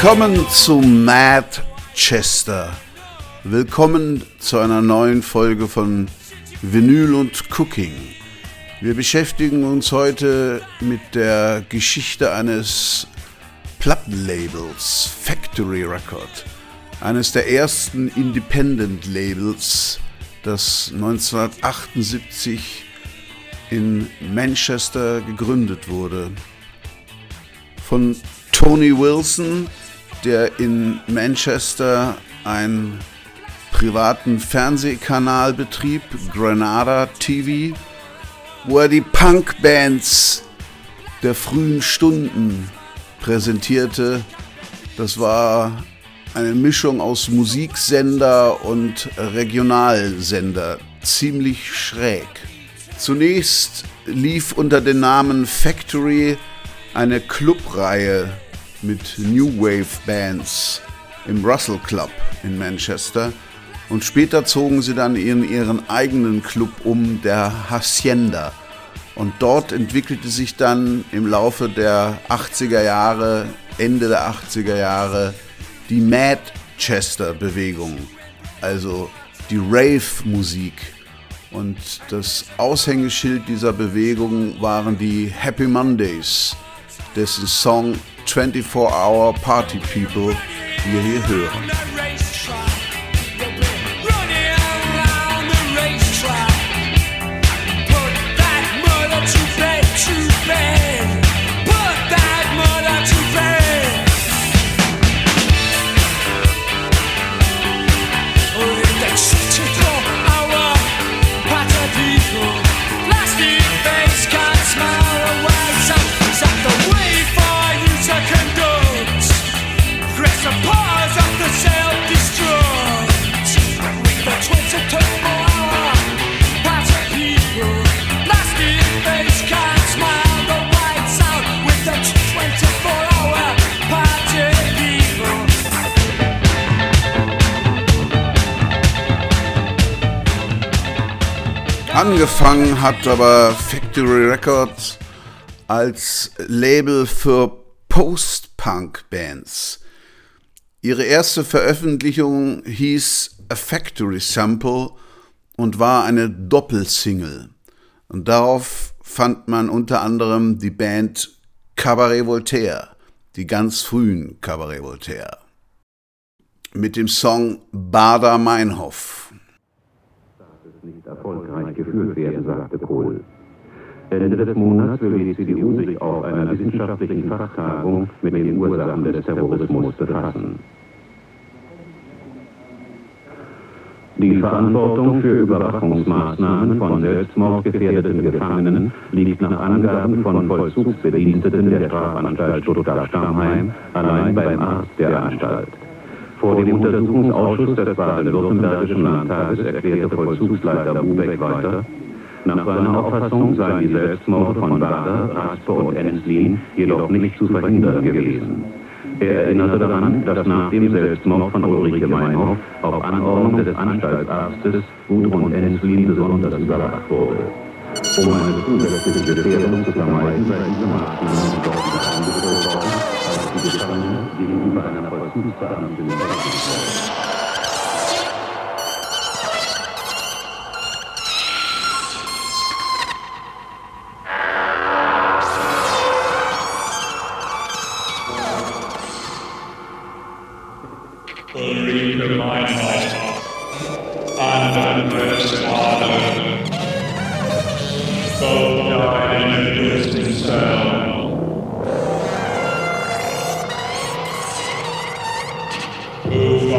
Willkommen zu Mad Chester. Willkommen zu einer neuen Folge von Vinyl und Cooking. Wir beschäftigen uns heute mit der Geschichte eines Plattenlabels, Factory Record, eines der ersten Independent Labels, das 1978 in Manchester gegründet wurde. Von Tony Wilson, der in Manchester einen privaten Fernsehkanal betrieb, Granada TV, wo er die Punkbands der frühen Stunden präsentierte. Das war eine Mischung aus Musiksender und Regionalsender, ziemlich schräg. Zunächst lief unter dem Namen Factory eine Clubreihe mit New Wave Bands im Russell Club in Manchester und später zogen sie dann in ihren eigenen Club um, der Hacienda. Und dort entwickelte sich dann im Laufe der 80er Jahre, Ende der 80er Jahre, die Manchester-Bewegung, also die Rave-Musik. Und das Aushängeschild dieser Bewegung waren die Happy Mondays, dessen Song 24 Hour Party People wir hier hören. Angefangen hat aber Factory Records als Label für Post-Punk-Bands. Ihre erste Veröffentlichung hieß A Factory Sample und war eine Doppelsingle. Und darauf fand man unter anderem die Band Cabaret Voltaire, die ganz frühen Cabaret Voltaire. Mit dem Song Bader Meinhof erfolgreich geführt werden, sagte Kohl. Ende des Monats will die CDU sich auf einer wissenschaftlichen Fachtagung mit den Ursachen des Terrorismus befassen. Die Verantwortung für Überwachungsmaßnahmen von selbstmordgefährdeten Gefangenen liegt nach Angaben von Vollzugsbediensteten der Strafanstalt Stuttgart-Stammheim allein beim Arzt der Anstalt. Vor dem Untersuchungsausschuss des baden-württembergischen Landtages erklärte Vollzugsleiter Bubeck weiter, nach seiner Auffassung seien die Selbstmorde von Bader, Raspe und Enslin jedoch nicht zu verhindern gewesen. Er erinnerte daran, dass nach dem Selbstmord von Ulrike Meinhoff auf Anordnung des Anstaltsarztes Gudrun Enslin besonders überwacht wurde. Um eine zusätzliche Gefährdung zu vermeiden, sei diese Maßnahme dort Gefangene gegenüber einer vollzugsbeamteten Beamtenstelle. Both died in the distance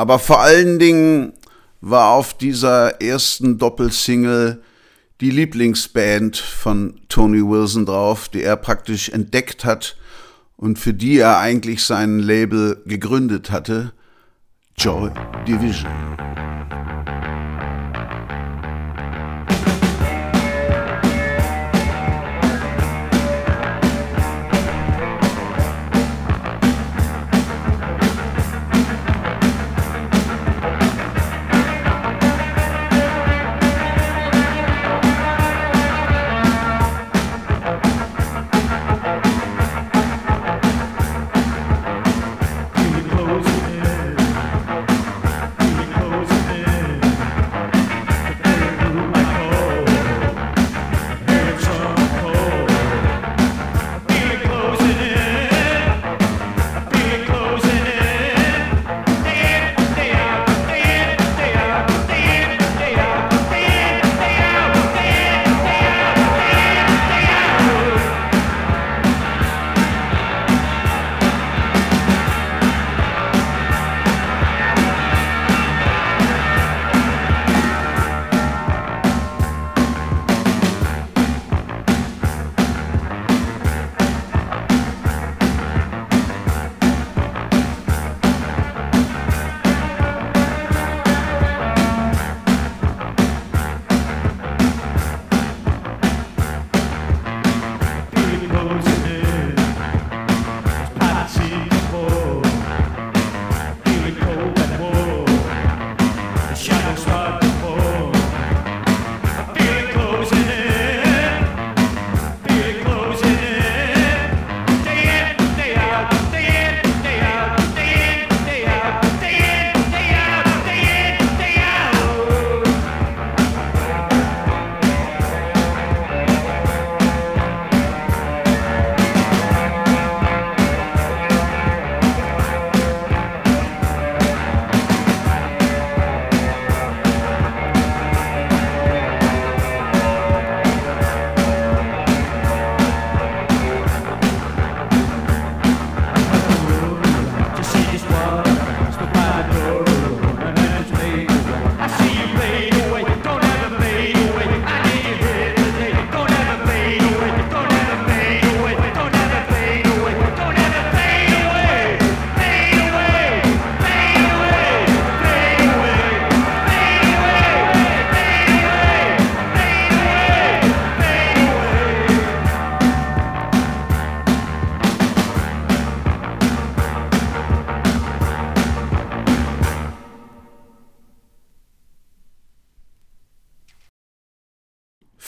Aber vor allen Dingen war auf dieser ersten Doppelsingle die Lieblingsband von Tony Wilson drauf, die er praktisch entdeckt hat und für die er eigentlich sein Label gegründet hatte, Joy Division.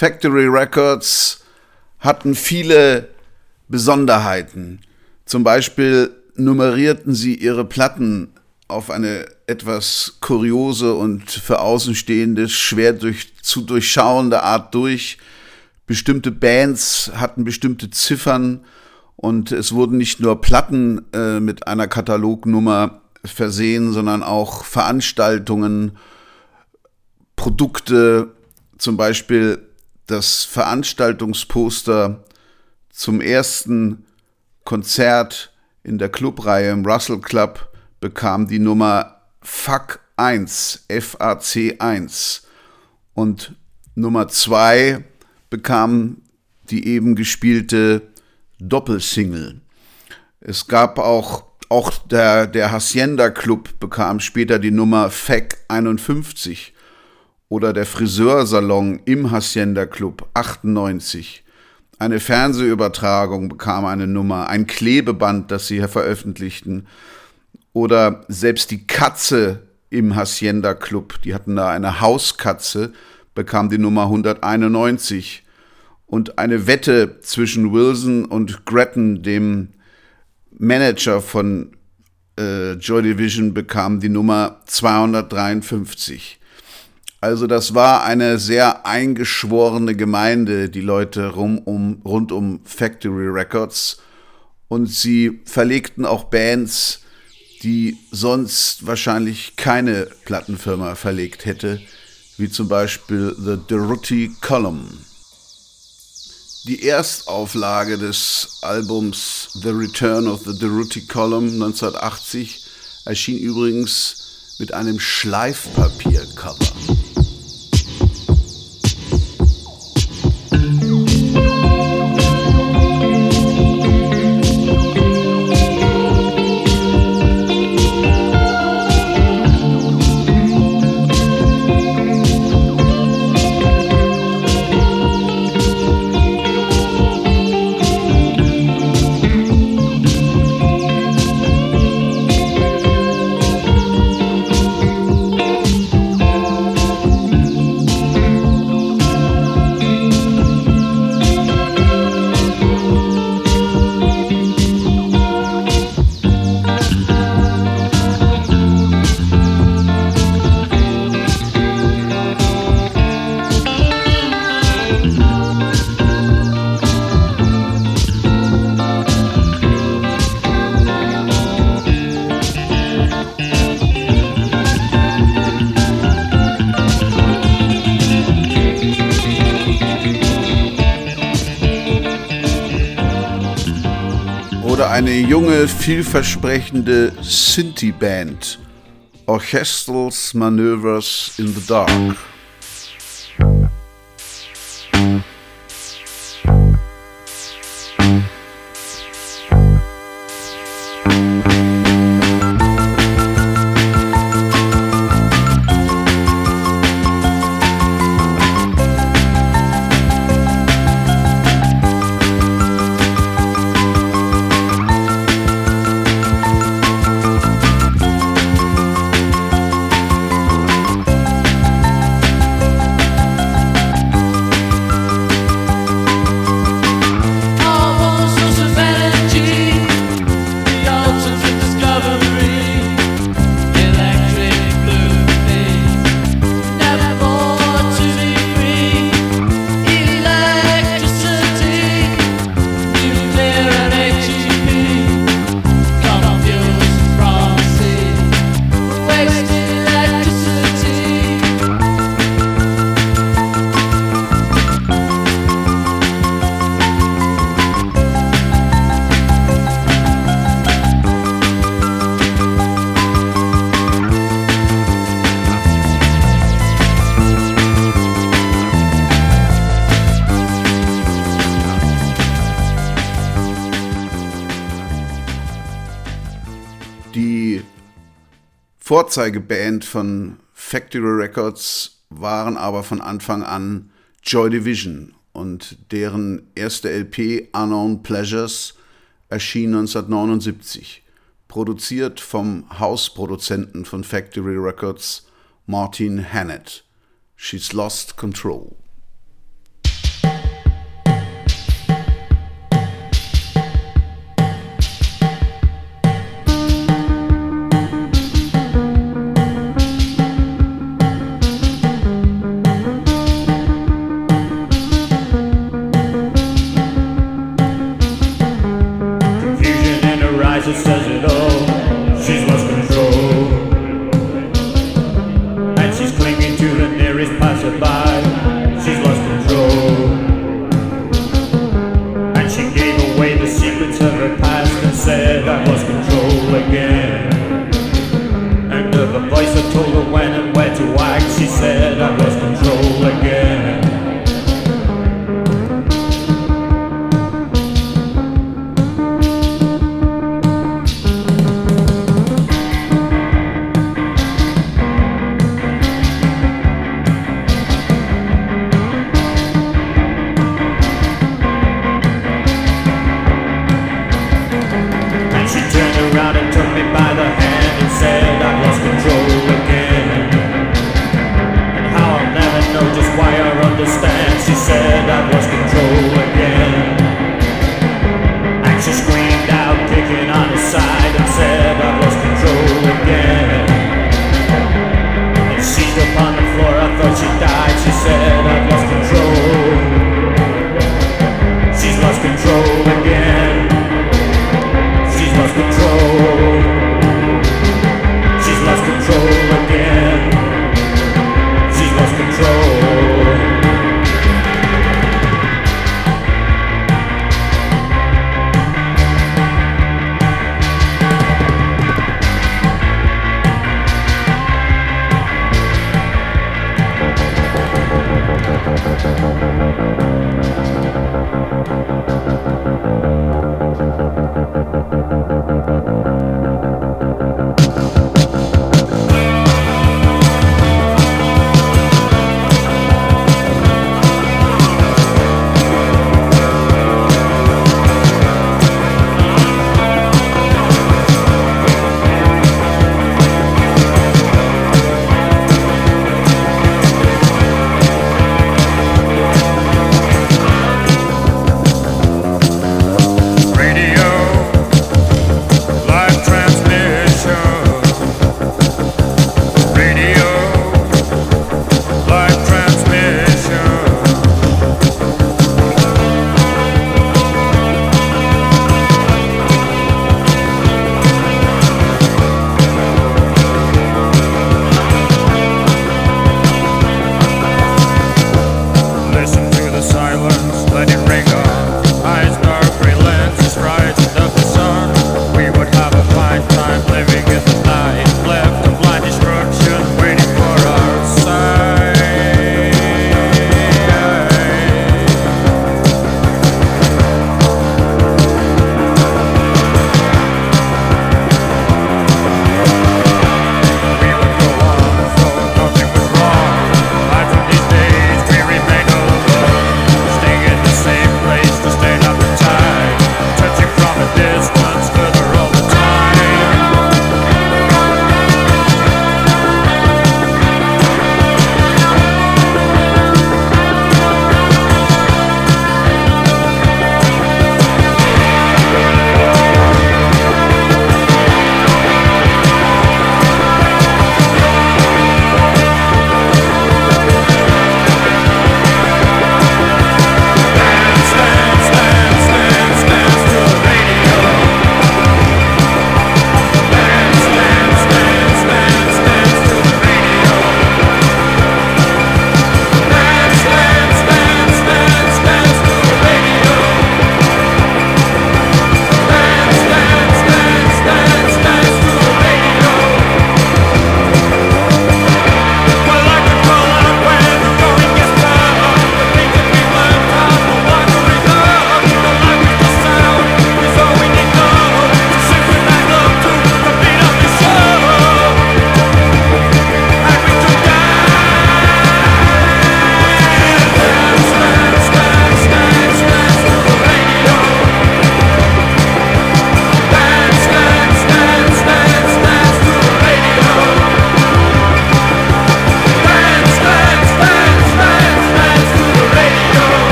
Factory Records hatten viele Besonderheiten. Zum Beispiel nummerierten sie ihre Platten auf eine etwas kuriose und für Außenstehende schwer durch, zu durchschauende Art durch. Bestimmte Bands hatten bestimmte Ziffern und es wurden nicht nur Platten äh, mit einer Katalognummer versehen, sondern auch Veranstaltungen, Produkte, zum Beispiel das Veranstaltungsposter zum ersten Konzert in der Clubreihe im Russell Club bekam die Nummer FAC 1, FAC 1. Und Nummer zwei bekam die eben gespielte Doppelsingle. Es gab auch, auch der, der Hacienda Club bekam später die Nummer FEC 51 oder der Friseursalon im Hacienda Club 98. Eine Fernsehübertragung bekam eine Nummer, ein Klebeband, das sie veröffentlichten. Oder selbst die Katze im Hacienda Club, die hatten da eine Hauskatze, bekam die Nummer 191 und eine Wette zwischen Wilson und Gretton, dem Manager von äh, Joy Division, bekam die Nummer 253. Also das war eine sehr eingeschworene Gemeinde, die Leute rum um, rund um Factory Records. Und sie verlegten auch Bands, die sonst wahrscheinlich keine Plattenfirma verlegt hätte, wie zum Beispiel The Derutti Column. Die Erstauflage des Albums The Return of the Derutti Column 1980 erschien übrigens mit einem Schleifpapiercover. Vielversprechende Sinti-Band. Orchestrals Maneuvers in the Dark. Vorzeigeband von Factory Records waren aber von Anfang an Joy Division und deren erste LP Unknown Pleasures erschien 1979, produziert vom Hausproduzenten von Factory Records Martin Hannett. She's Lost Control.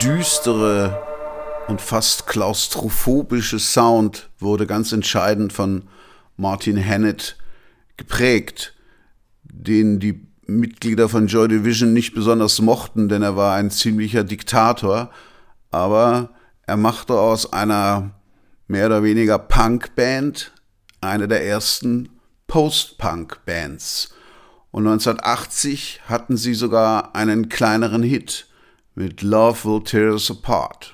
Düstere und fast klaustrophobische Sound wurde ganz entscheidend von Martin Hannett geprägt, den die Mitglieder von Joy Division nicht besonders mochten, denn er war ein ziemlicher Diktator, aber er machte aus einer mehr oder weniger Punk-Band eine der ersten Post-Punk-Bands. Und 1980 hatten sie sogar einen kleineren Hit mit Love Will Tear Us Apart.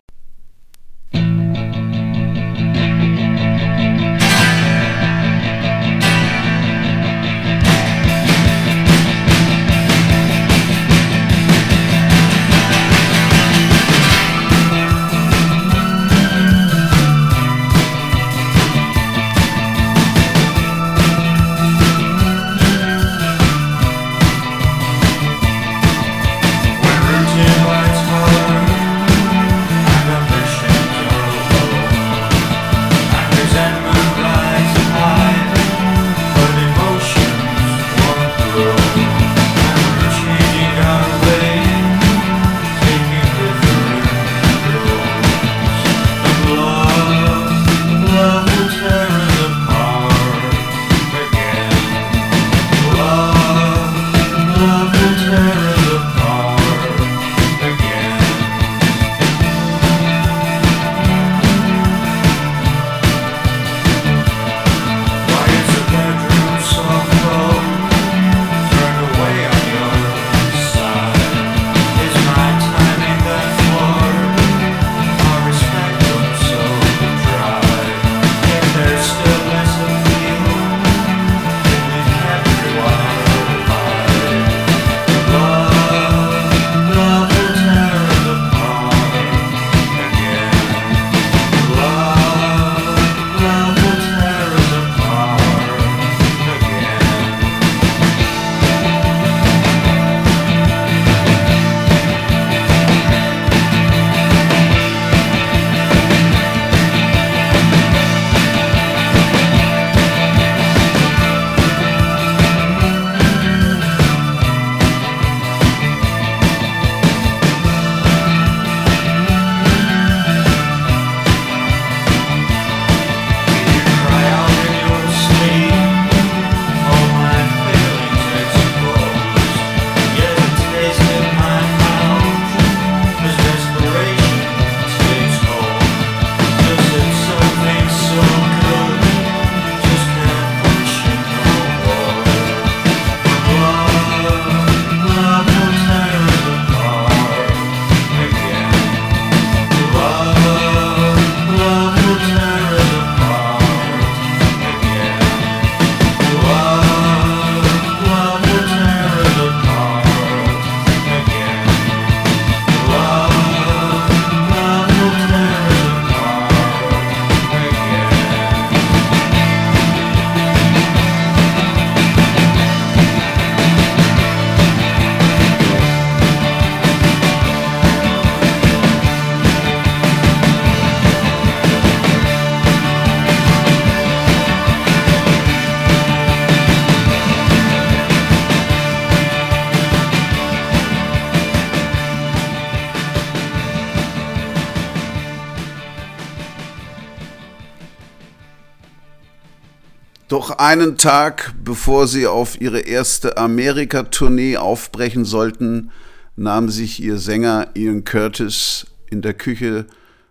Einen Tag bevor sie auf ihre erste Amerika-Tournee aufbrechen sollten, nahm sich ihr Sänger Ian Curtis in der Küche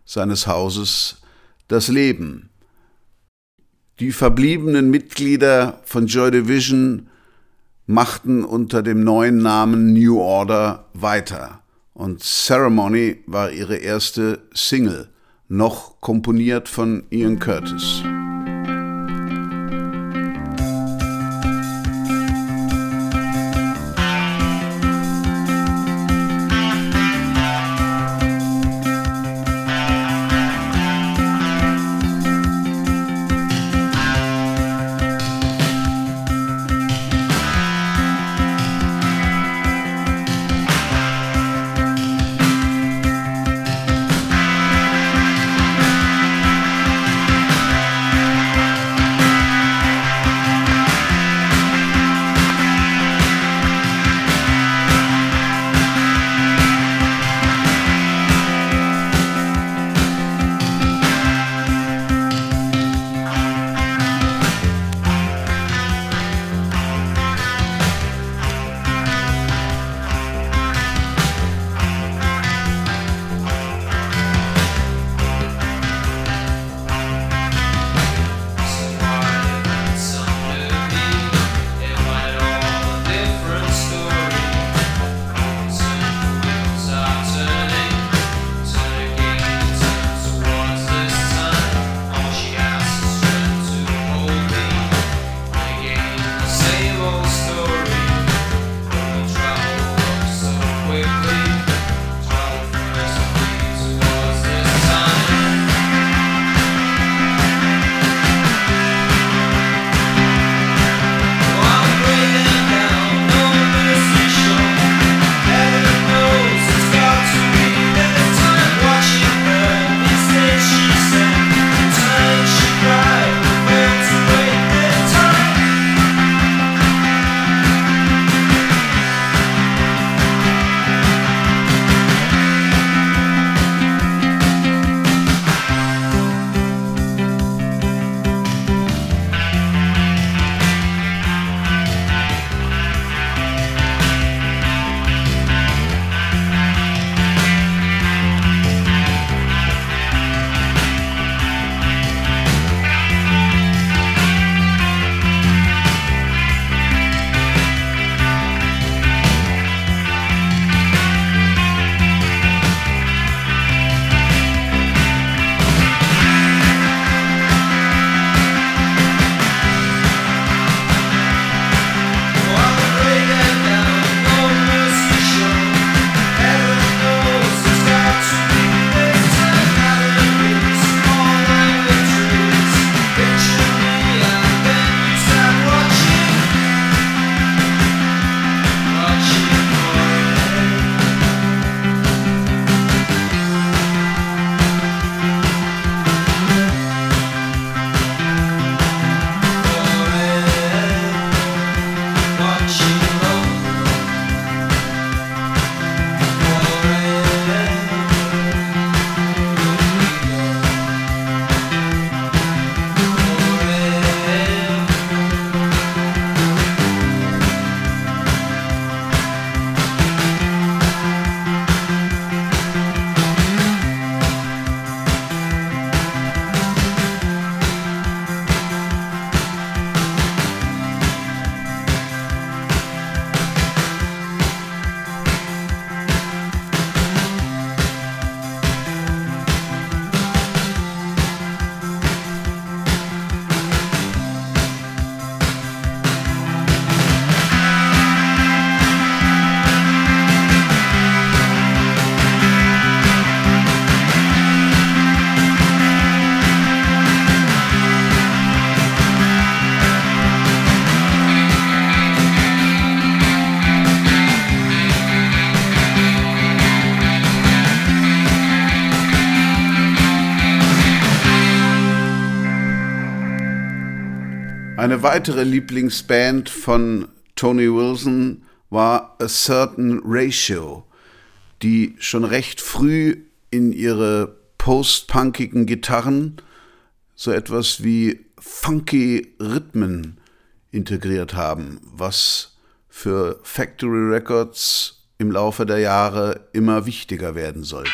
seines Hauses das Leben. Die verbliebenen Mitglieder von Joy Division machten unter dem neuen Namen New Order weiter und Ceremony war ihre erste Single, noch komponiert von Ian Curtis. Eine weitere Lieblingsband von Tony Wilson war A Certain Ratio, die schon recht früh in ihre post-punkigen Gitarren so etwas wie funky Rhythmen integriert haben, was für Factory Records im Laufe der Jahre immer wichtiger werden sollte.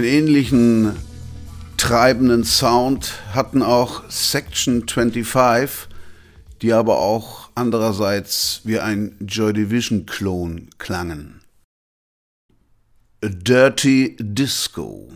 Einen ähnlichen treibenden Sound hatten auch Section 25, die aber auch andererseits wie ein Joy Division-Klon klangen. A Dirty Disco.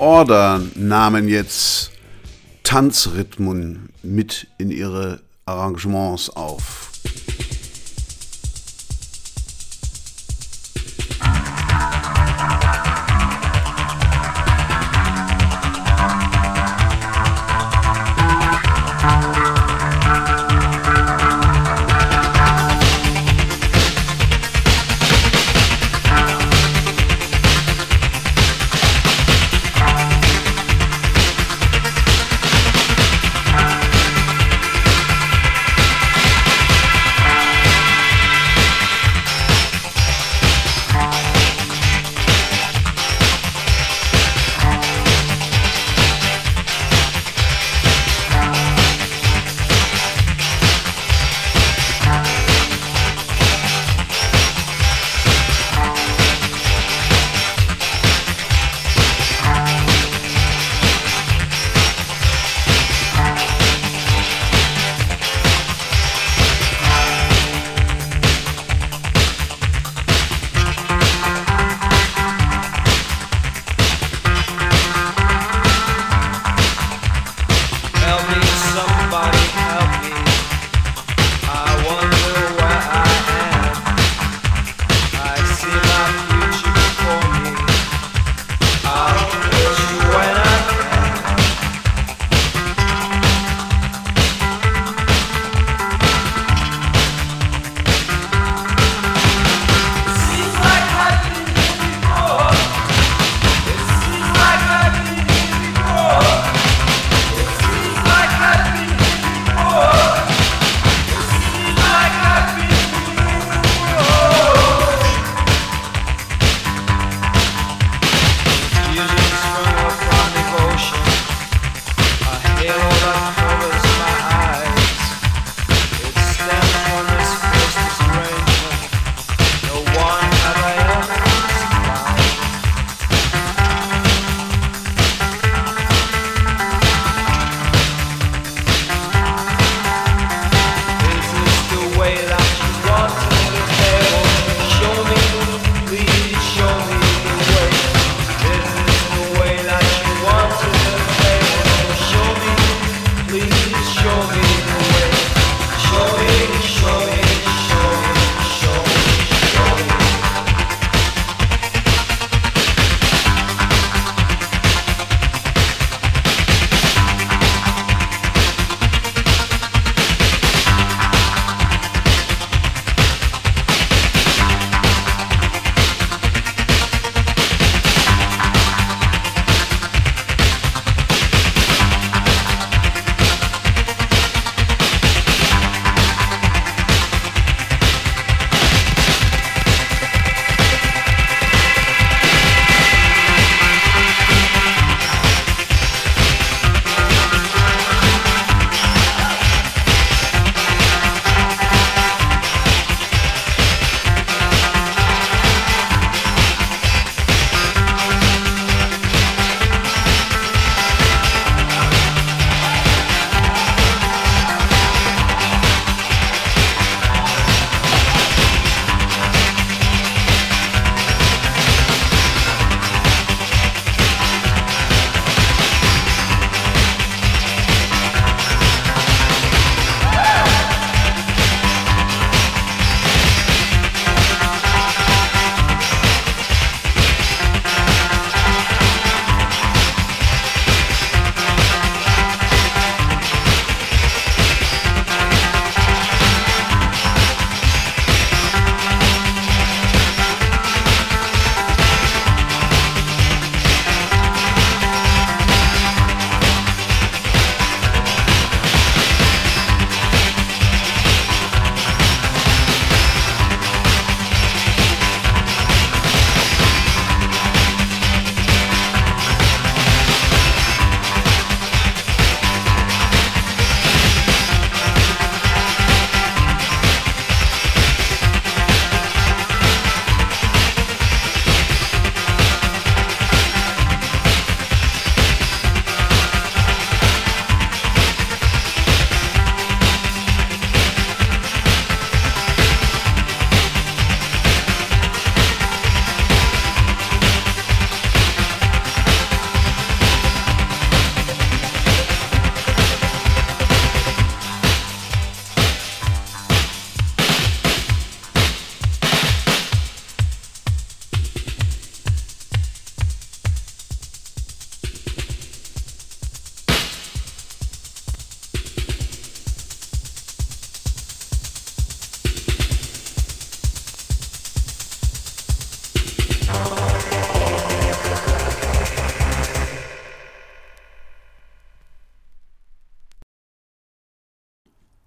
Order nahmen jetzt Tanzrhythmen mit in ihre Arrangements auf.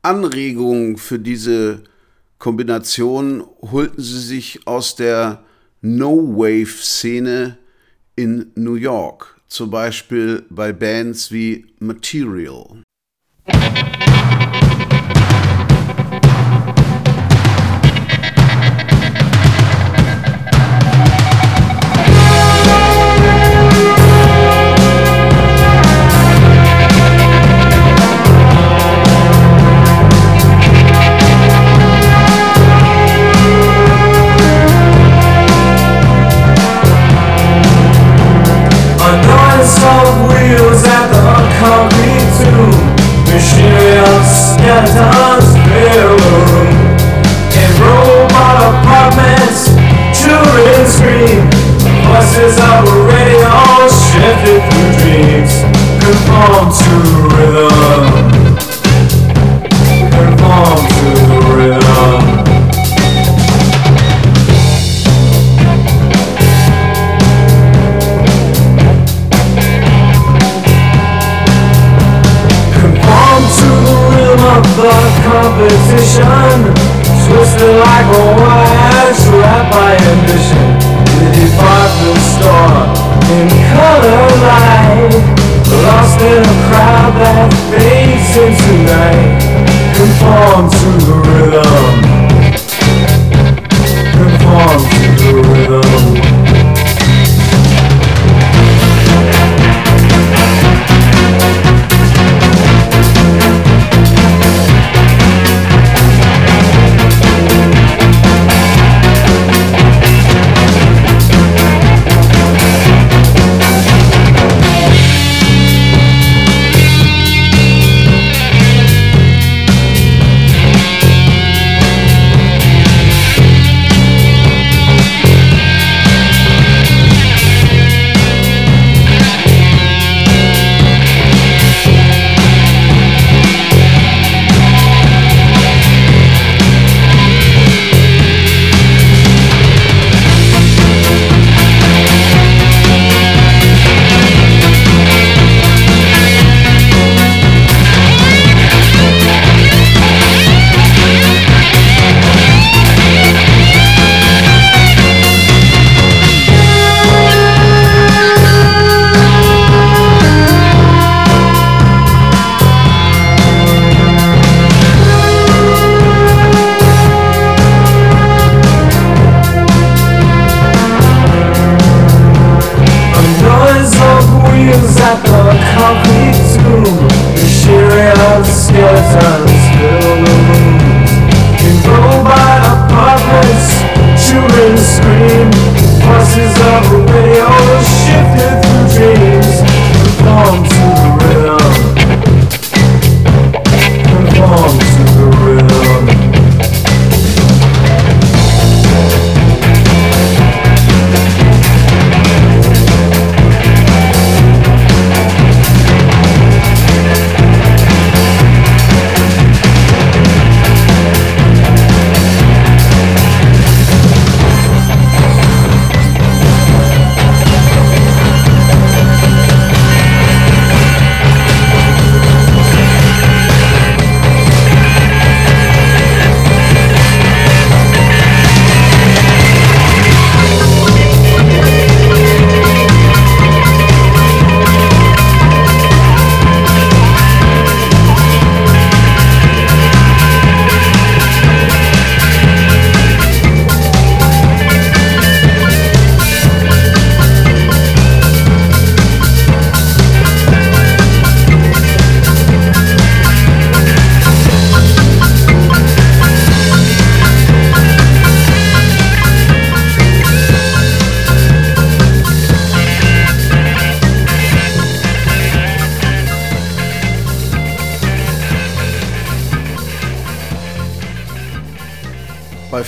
Anregungen für diese Kombination holten sie sich aus der No-Wave-Szene in New York, zum Beispiel bei Bands wie Material.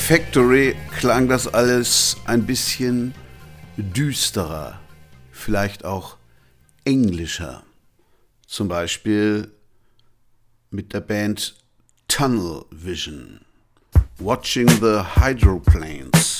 Factory klang das alles ein bisschen düsterer, vielleicht auch englischer. Zum Beispiel mit der Band Tunnel Vision, Watching the Hydroplanes.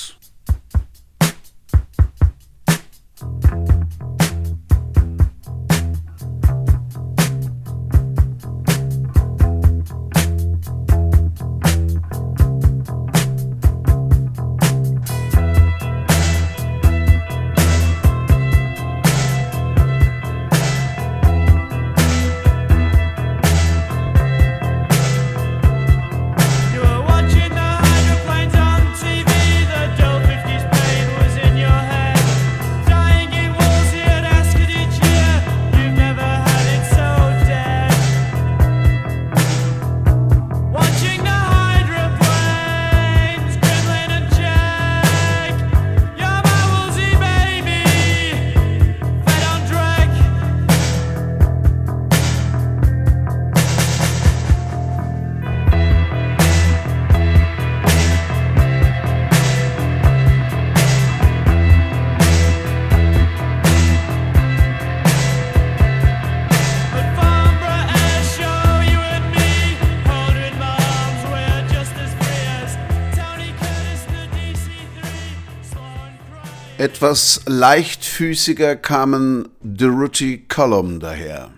Etwas leichtfüßiger kamen Durruti Column daher.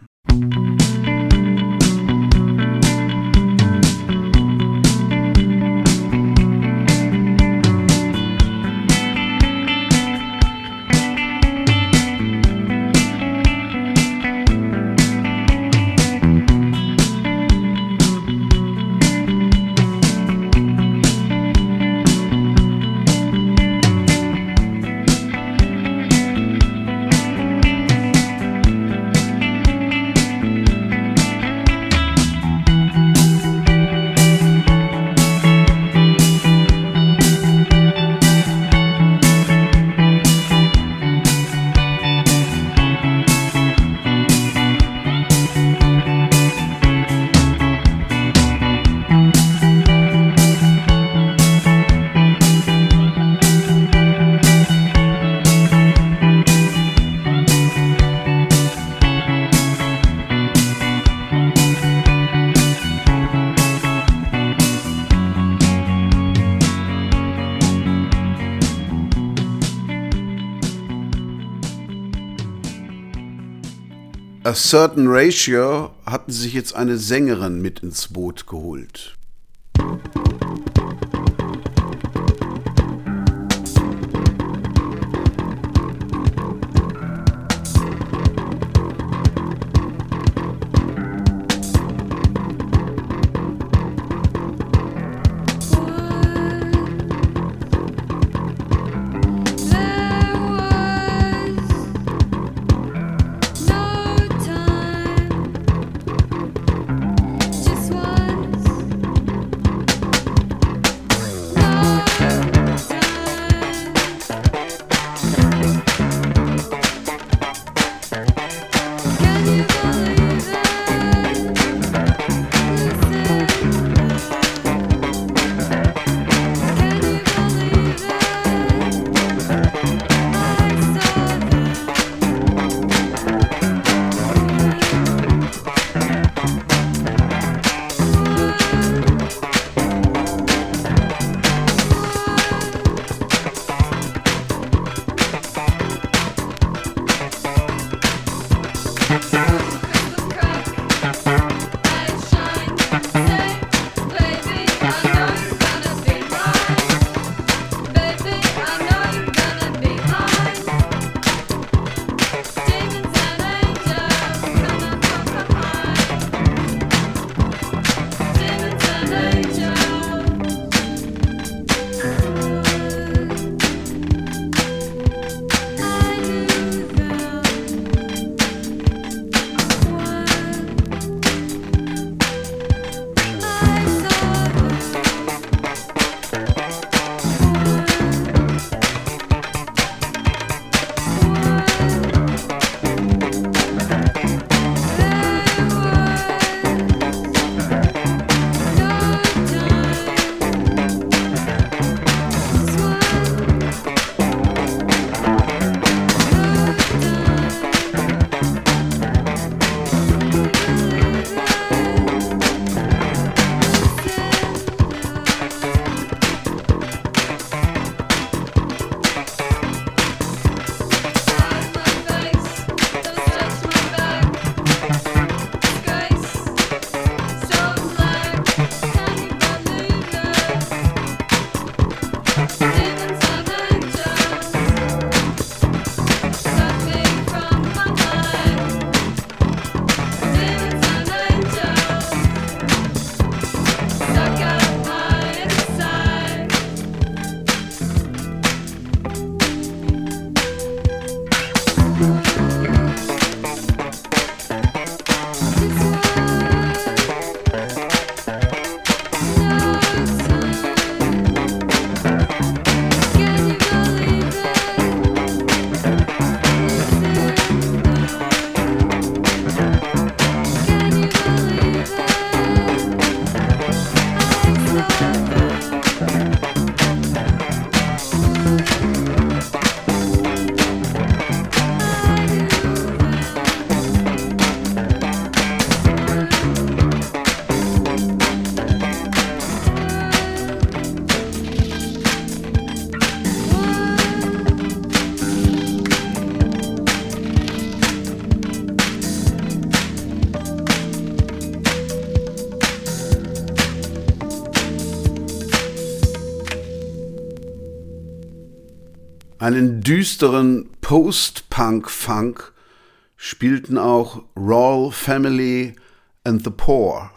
Certain Ratio hatten sich jetzt eine Sängerin mit ins Boot geholt. Einen düsteren Post-Punk-Funk spielten auch Rawl Family and the Poor.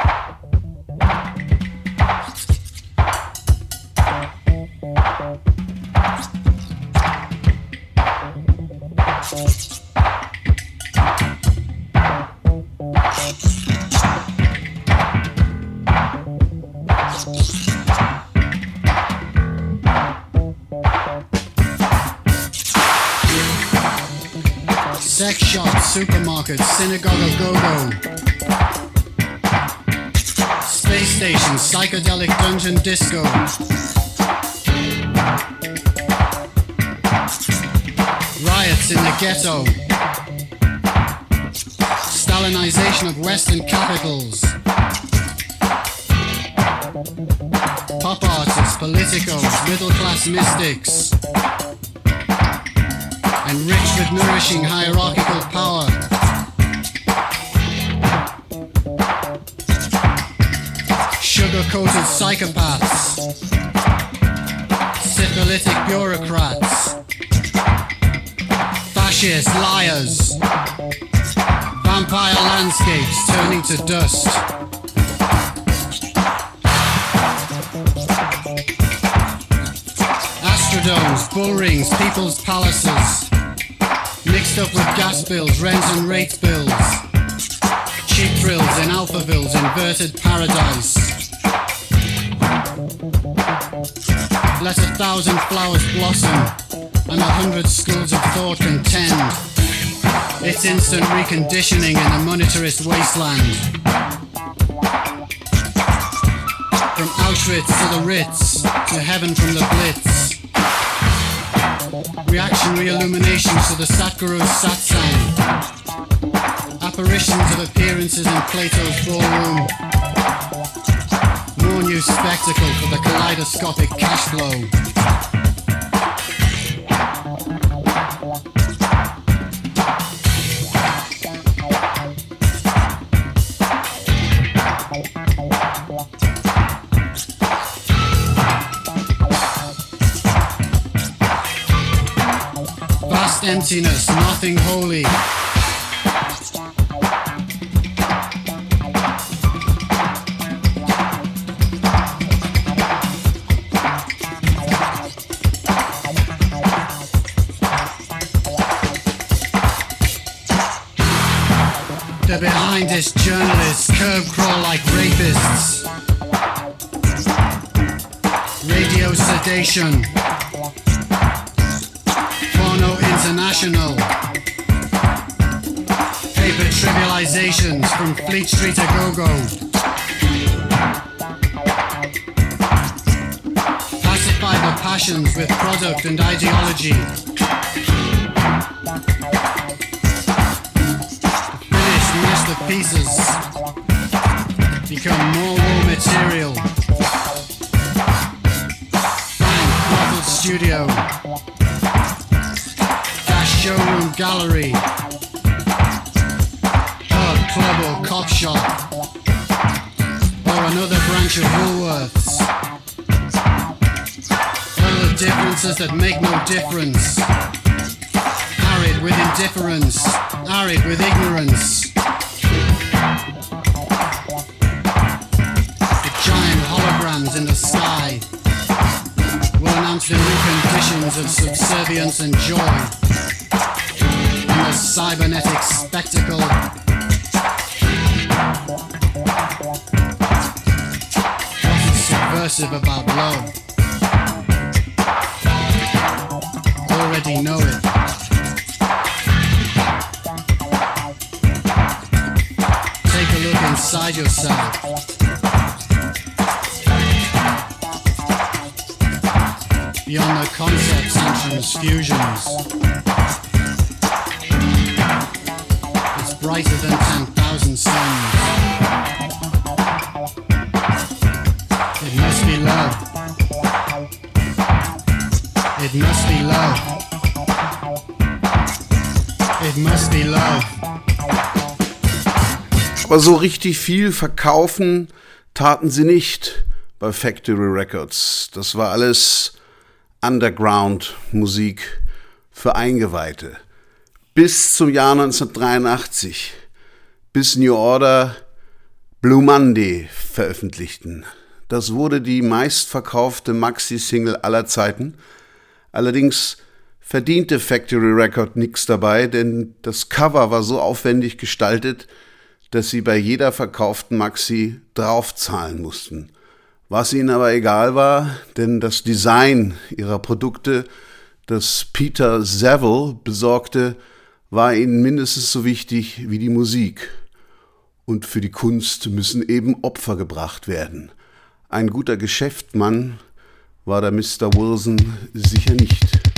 Middle-class mystics enriched with nourishing hierarchical power. Sugar coated psychopaths, syphilitic bureaucrats, fascist liars, vampire landscapes turning to dust. It's instant reconditioning in the monetarist wasteland. From Auschwitz to the Ritz, to heaven from the Blitz reactionary illuminations to the Satguru's satsang, apparitions of appearances in Plato's ballroom, more new spectacle for the kaleidoscopic cash flow. Emptiness, nothing holy. The behindest journalists curb crawl like rapists. Radio sedation. International. Paper trivializations from Fleet Street to Go-Go. Pacify the passions with product and ideology. Finish masterpieces. Become more raw material. Bank, brothel studio. Gallery. Pub, club or cock shop. Or another branch of Woolworths. All the differences that make no difference. Arid with indifference. Arid with ignorance. The giant holograms in the sky will announce the new conditions of subservience and joy. Cybernetic spectacle. Is subversive about love? Already know it. Take a look inside yourself. Beyond the concepts and transfusions. Aber so richtig viel verkaufen taten sie nicht bei Factory Records. Das war alles Underground-Musik, für Eingeweihte. Bis zum Jahr 1983, bis New Order Blue Monday veröffentlichten. Das wurde die meistverkaufte Maxi-Single aller Zeiten. Allerdings verdiente Factory Record nichts dabei, denn das Cover war so aufwendig gestaltet, dass sie bei jeder verkauften Maxi draufzahlen mussten. Was ihnen aber egal war, denn das Design ihrer Produkte, das Peter Saville besorgte, war ihnen mindestens so wichtig wie die Musik. Und für die Kunst müssen eben Opfer gebracht werden. Ein guter Geschäftsmann war der Mr. Wilson sicher nicht.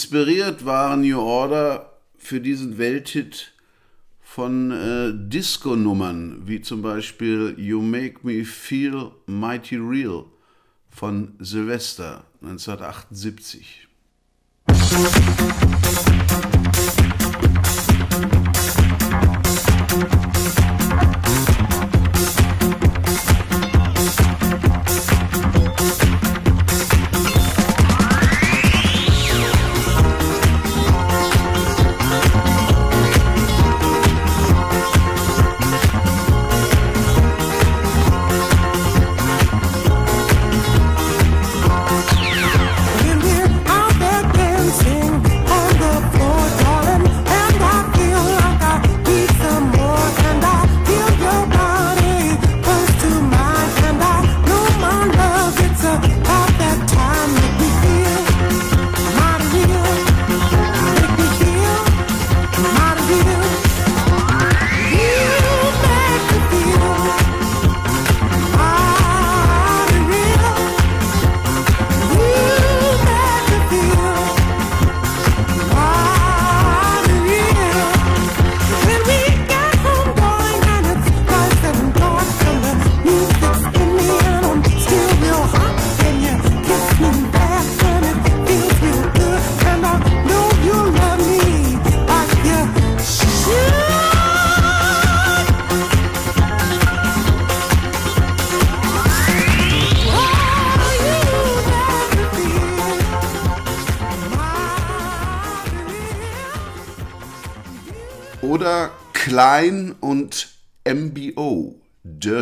Inspiriert waren New Order für diesen Welthit von äh, Disco-Nummern, wie zum Beispiel You Make Me Feel Mighty Real von Sylvester 1978.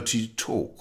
She talk.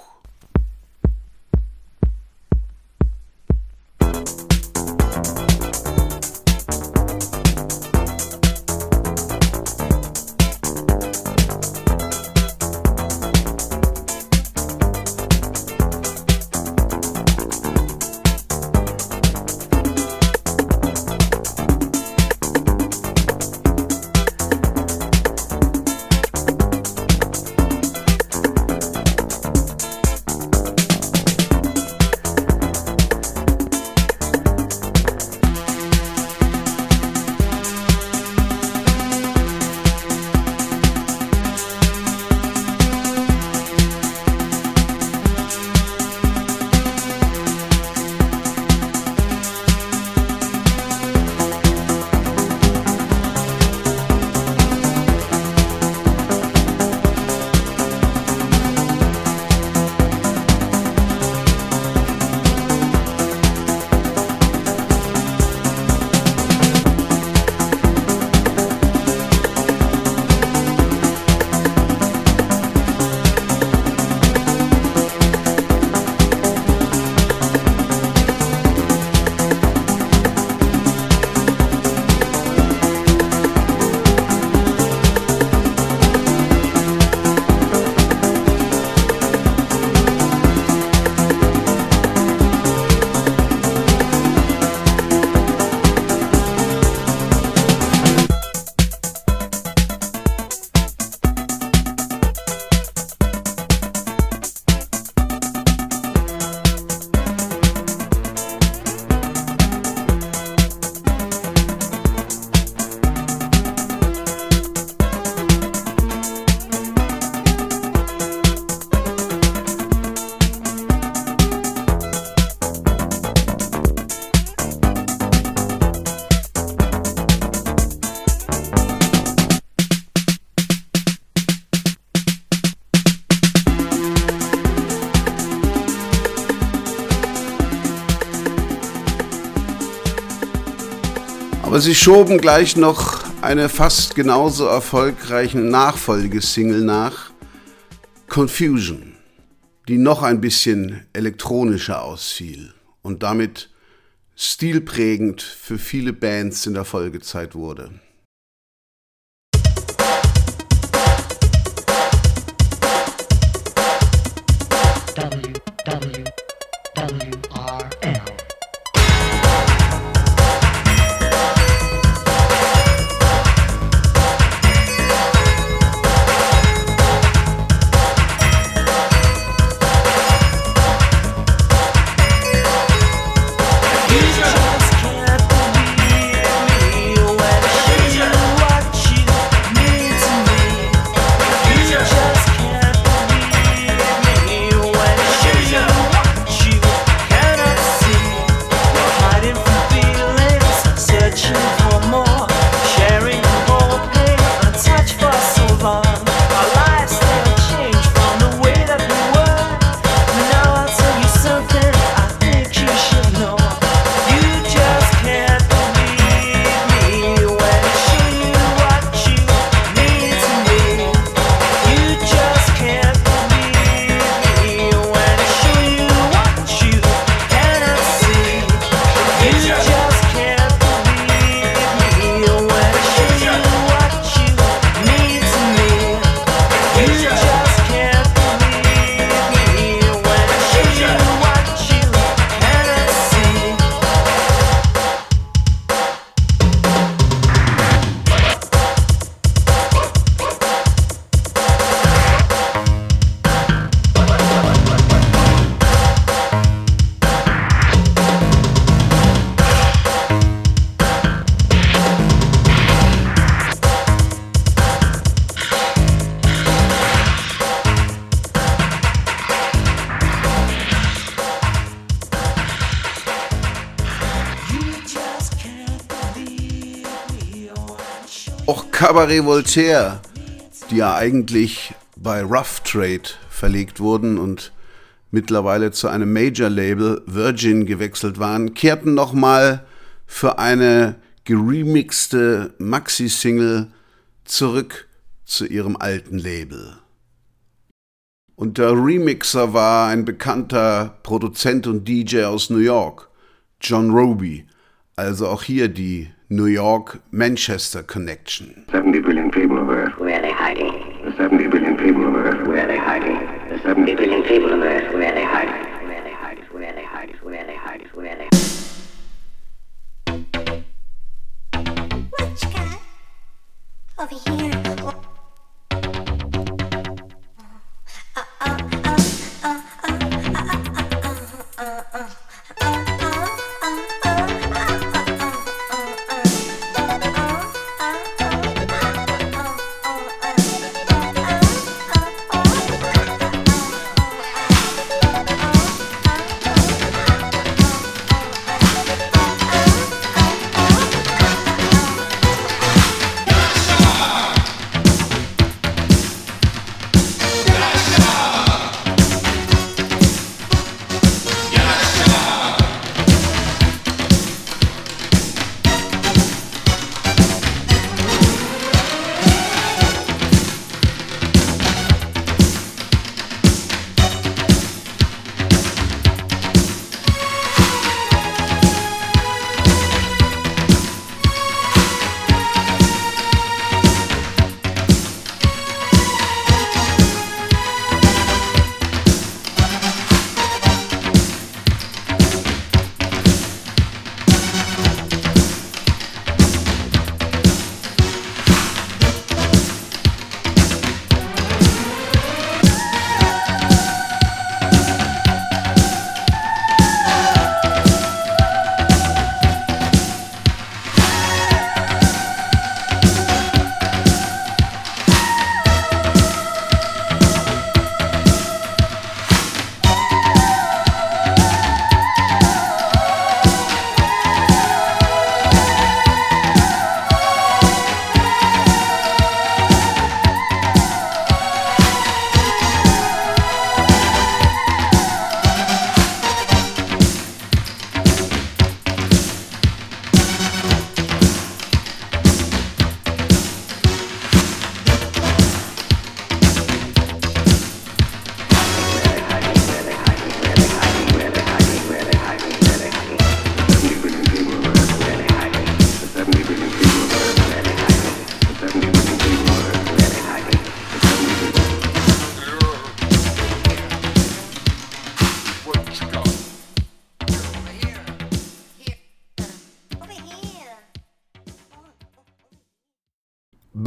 Aber sie schoben gleich noch eine fast genauso erfolgreiche Nachfolgesingle nach, Confusion, die noch ein bisschen elektronischer ausfiel und damit stilprägend für viele Bands in der Folgezeit wurde. Cabaret Voltaire, die ja eigentlich bei Rough Trade verlegt wurden und mittlerweile zu einem Major-Label Virgin gewechselt waren, kehrten nochmal für eine geremixte Maxi-Single zurück zu ihrem alten Label. Und der Remixer war ein bekannter Produzent und DJ aus New York, John Roby, also auch hier die New York-Manchester Connection. 70 billion people of Earth. Where are they hiding? The 70 billion people of Earth. Where are they hiding? The 70 billion people on Earth. Where are they hiding?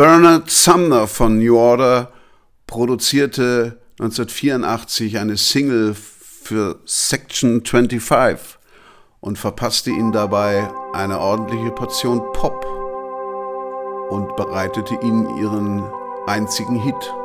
Bernard Sumner von New Order produzierte 1984 eine Single für Section 25 und verpasste ihnen dabei eine ordentliche Portion Pop und bereitete ihnen ihren einzigen Hit.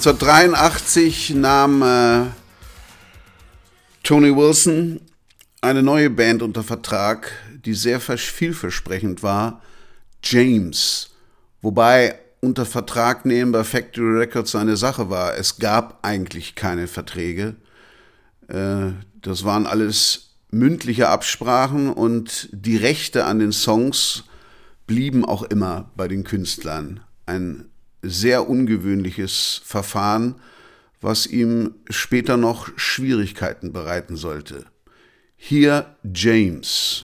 1983 nahm äh, Tony Wilson eine neue Band unter Vertrag, die sehr vers- vielversprechend war, James. Wobei unter Vertrag nehmen bei Factory Records eine Sache war. Es gab eigentlich keine Verträge. Äh, das waren alles mündliche Absprachen und die Rechte an den Songs blieben auch immer bei den Künstlern. Ein sehr ungewöhnliches Verfahren, was ihm später noch Schwierigkeiten bereiten sollte. Hier James.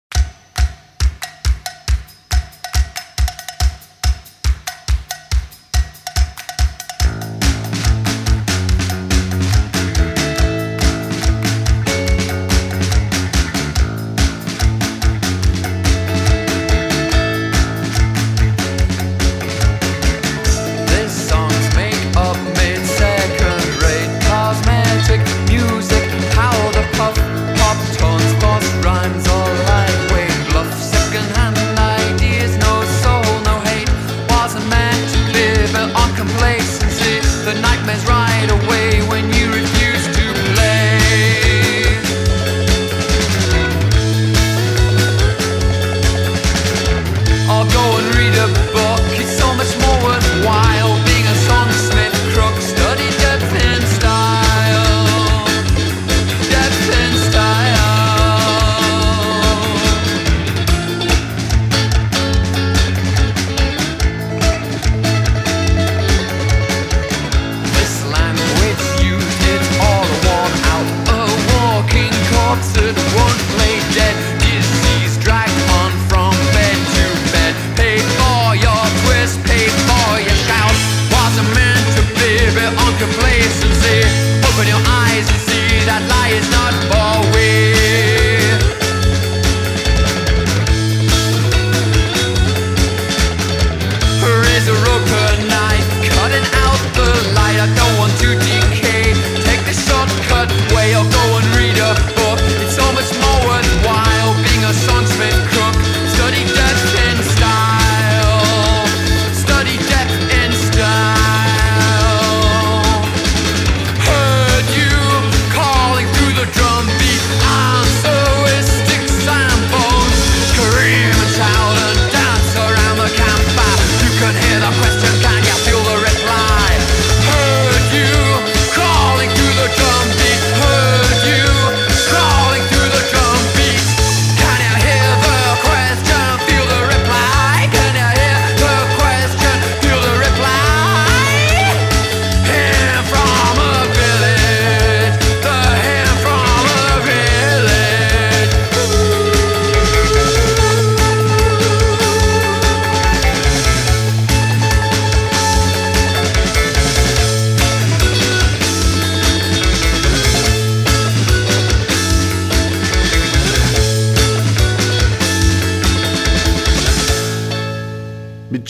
Is not for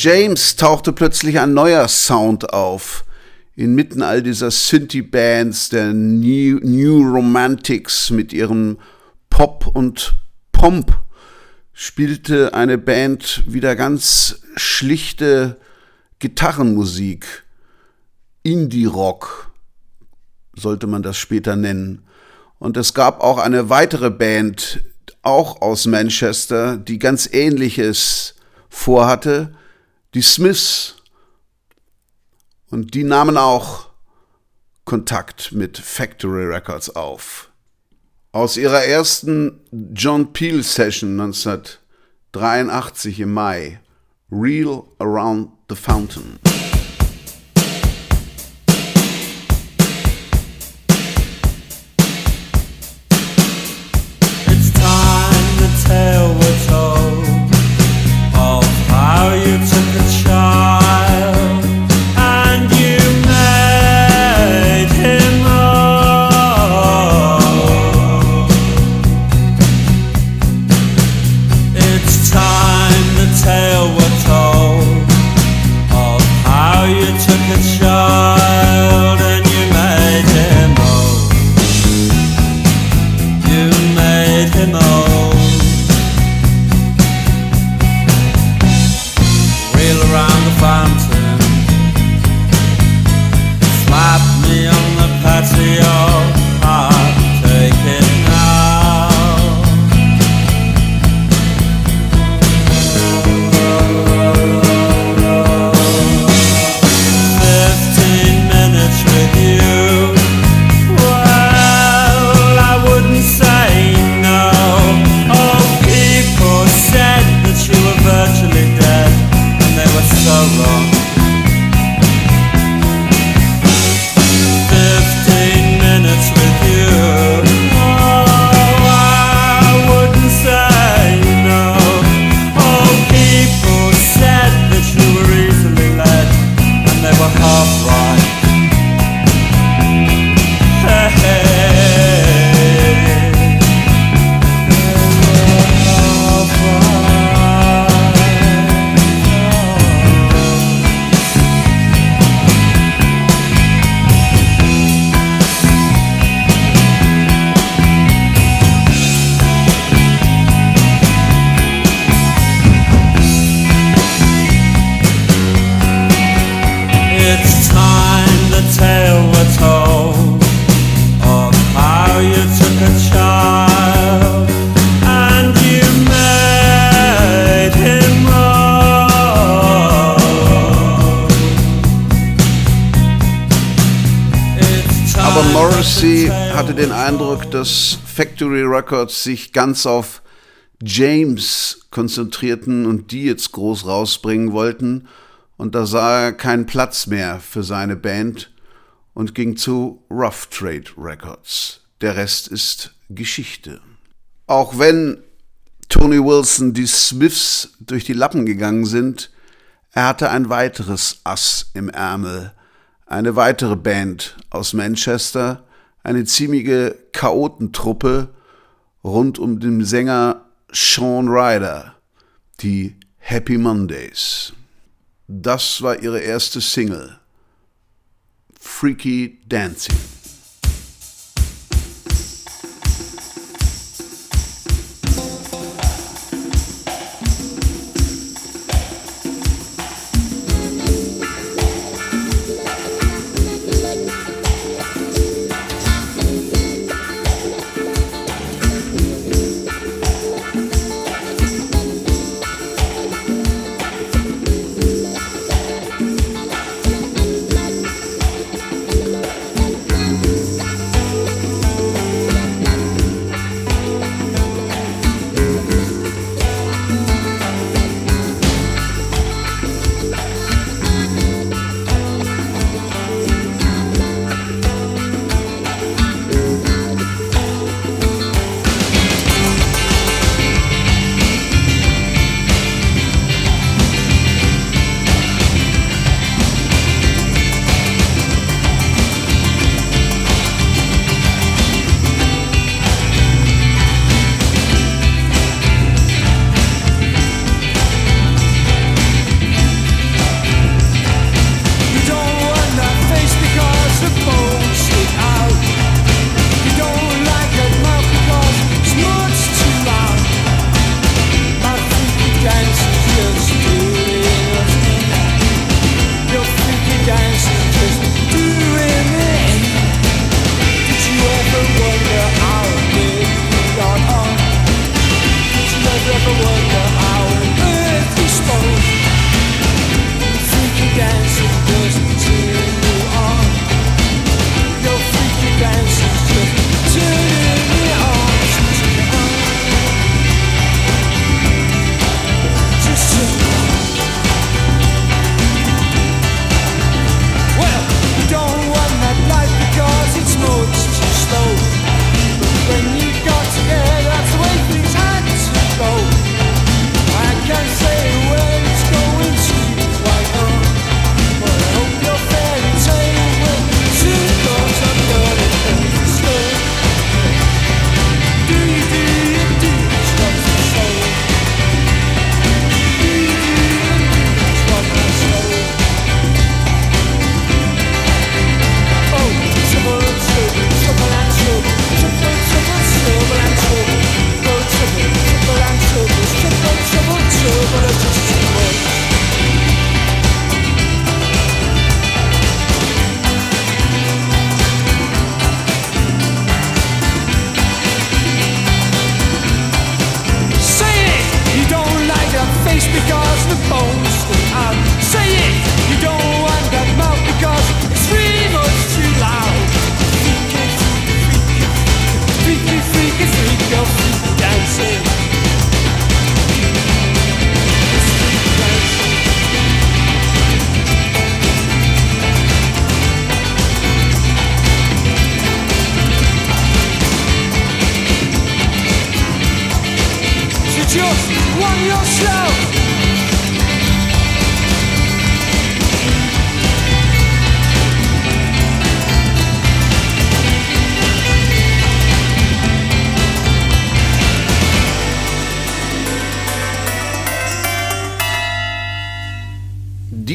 James tauchte plötzlich ein neuer Sound auf. Inmitten all dieser Synthie-Bands, der New, New Romantics mit ihrem Pop und Pomp, spielte eine Band wieder ganz schlichte Gitarrenmusik. Indie-Rock sollte man das später nennen. Und es gab auch eine weitere Band, auch aus Manchester, die ganz ähnliches vorhatte, die Smiths. Und die nahmen auch Kontakt mit Factory Records auf. Aus ihrer ersten John Peel Session 1983 im Mai, Real Around the Fountain. It's time was told of how you took a child Eindruck, dass Factory Records sich ganz auf James konzentrierten und die jetzt groß rausbringen wollten. Und da sah er keinen Platz mehr für seine Band und ging zu Rough Trade Records. Der Rest ist Geschichte. Auch wenn Tony Wilson die Smiths durch die Lappen gegangen sind, er hatte ein weiteres Ass im Ärmel, eine weitere Band aus Manchester, eine ziemliche Chaotentruppe rund um den Sänger Sean Ryder, die Happy Mondays. Das war ihre erste Single, Freaky Dancing.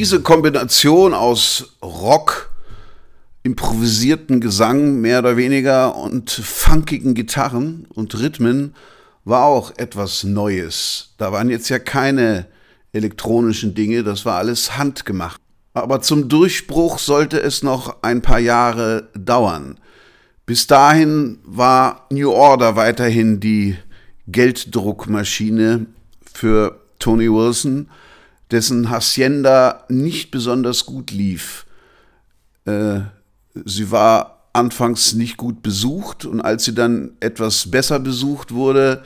Diese Kombination aus Rock, improvisierten Gesang mehr oder weniger und funkigen Gitarren und Rhythmen war auch etwas Neues. Da waren jetzt ja keine elektronischen Dinge, das war alles handgemacht. Aber zum Durchbruch sollte es noch ein paar Jahre dauern. Bis dahin war New Order weiterhin die Gelddruckmaschine für Tony Wilson, dessen Hacienda nicht besonders gut lief. Äh, sie war anfangs nicht gut besucht und als sie dann etwas besser besucht wurde,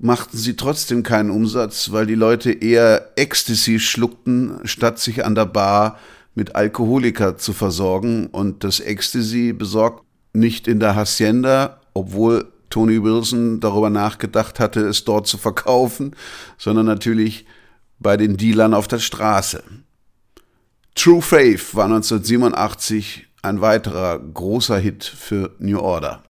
machten sie trotzdem keinen Umsatz, weil die Leute eher Ecstasy schluckten, statt sich an der Bar mit Alkoholiker zu versorgen. Und das Ecstasy besorgt nicht in der Hacienda, obwohl Tony Wilson darüber nachgedacht hatte, es dort zu verkaufen, sondern natürlich bei den Dealern auf der Straße. True Faith war 1987 ein weiterer großer Hit für New Order.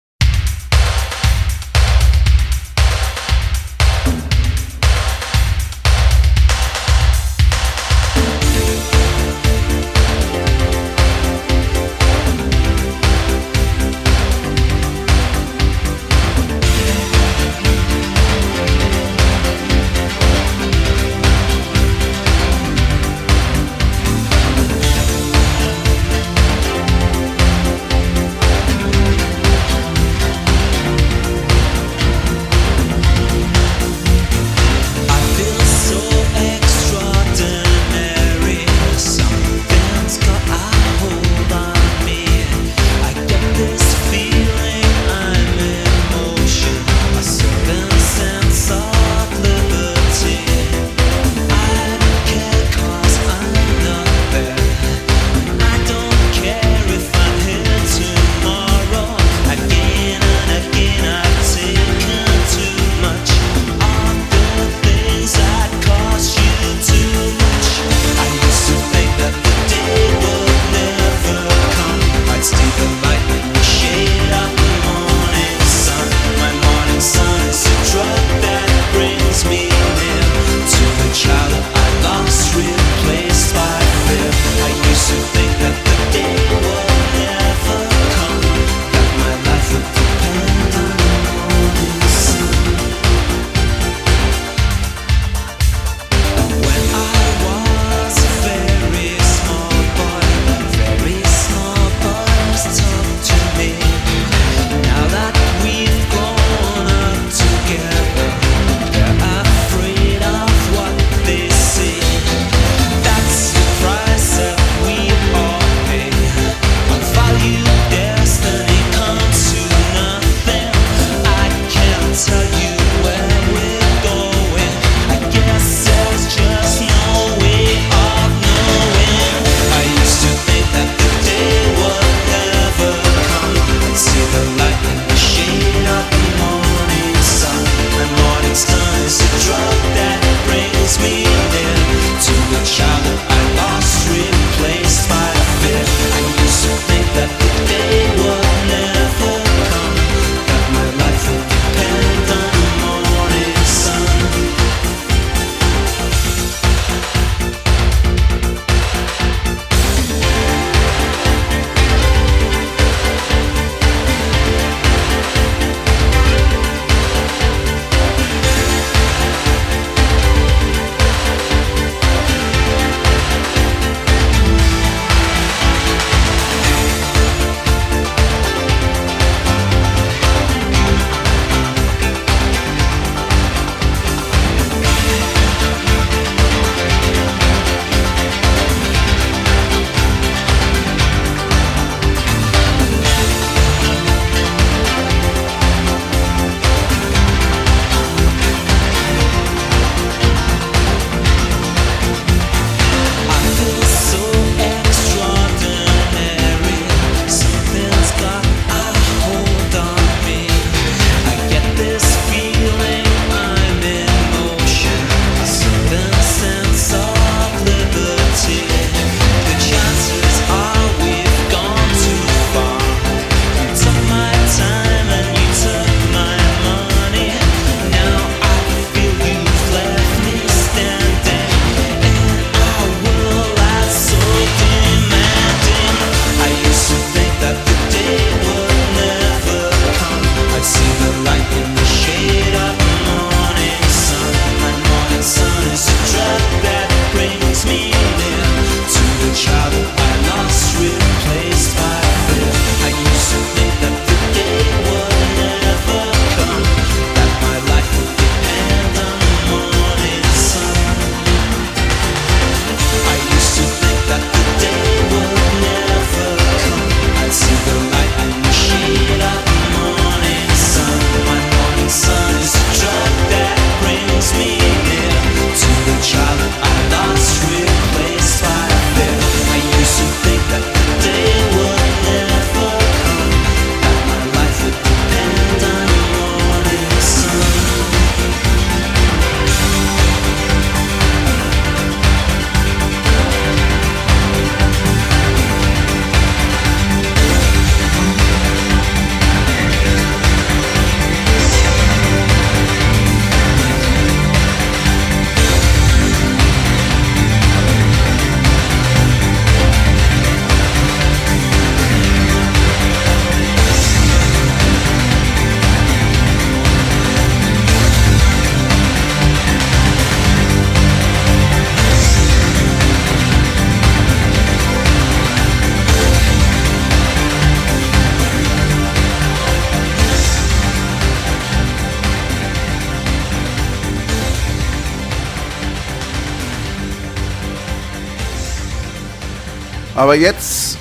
Aber jetzt,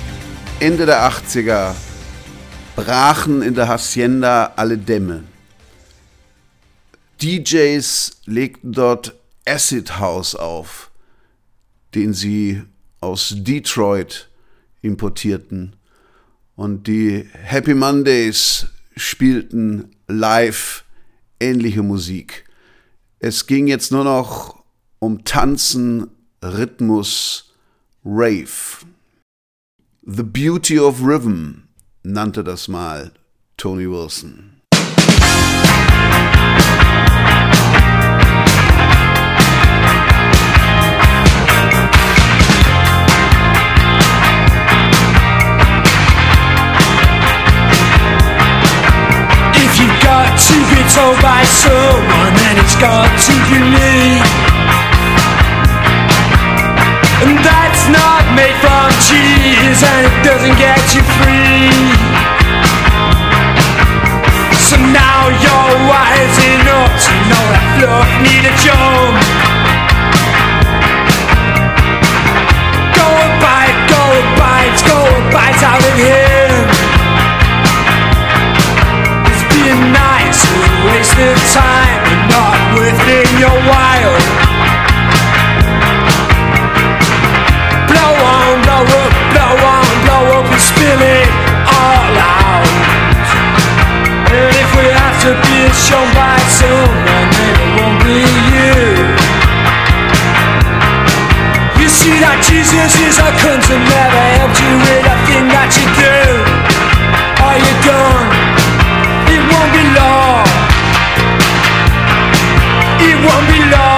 Ende der 80er, brachen in der Hacienda alle Dämme. DJs legten dort Acid House auf, den sie aus Detroit importierten. Und die Happy Mondays spielten live ähnliche Musik. Es ging jetzt nur noch um Tanzen, Rhythmus, Rave. The Beauty of Rhythm nannte das mal Tony Wilson. If you've got to be told by someone, then it's got to be me. And that's not made from cheese, and it doesn't get you free. So now you're rising up to know that fluff need a jump. Go and bite, go and bite, go bite out of him. It's being nice is a time and not within your while. Spill it all out. And if we have to be shown by someone, then it won't be you. You see that Jesus is a cunt and never helped you with a thing that you do. Are you done? It won't be long. It won't be long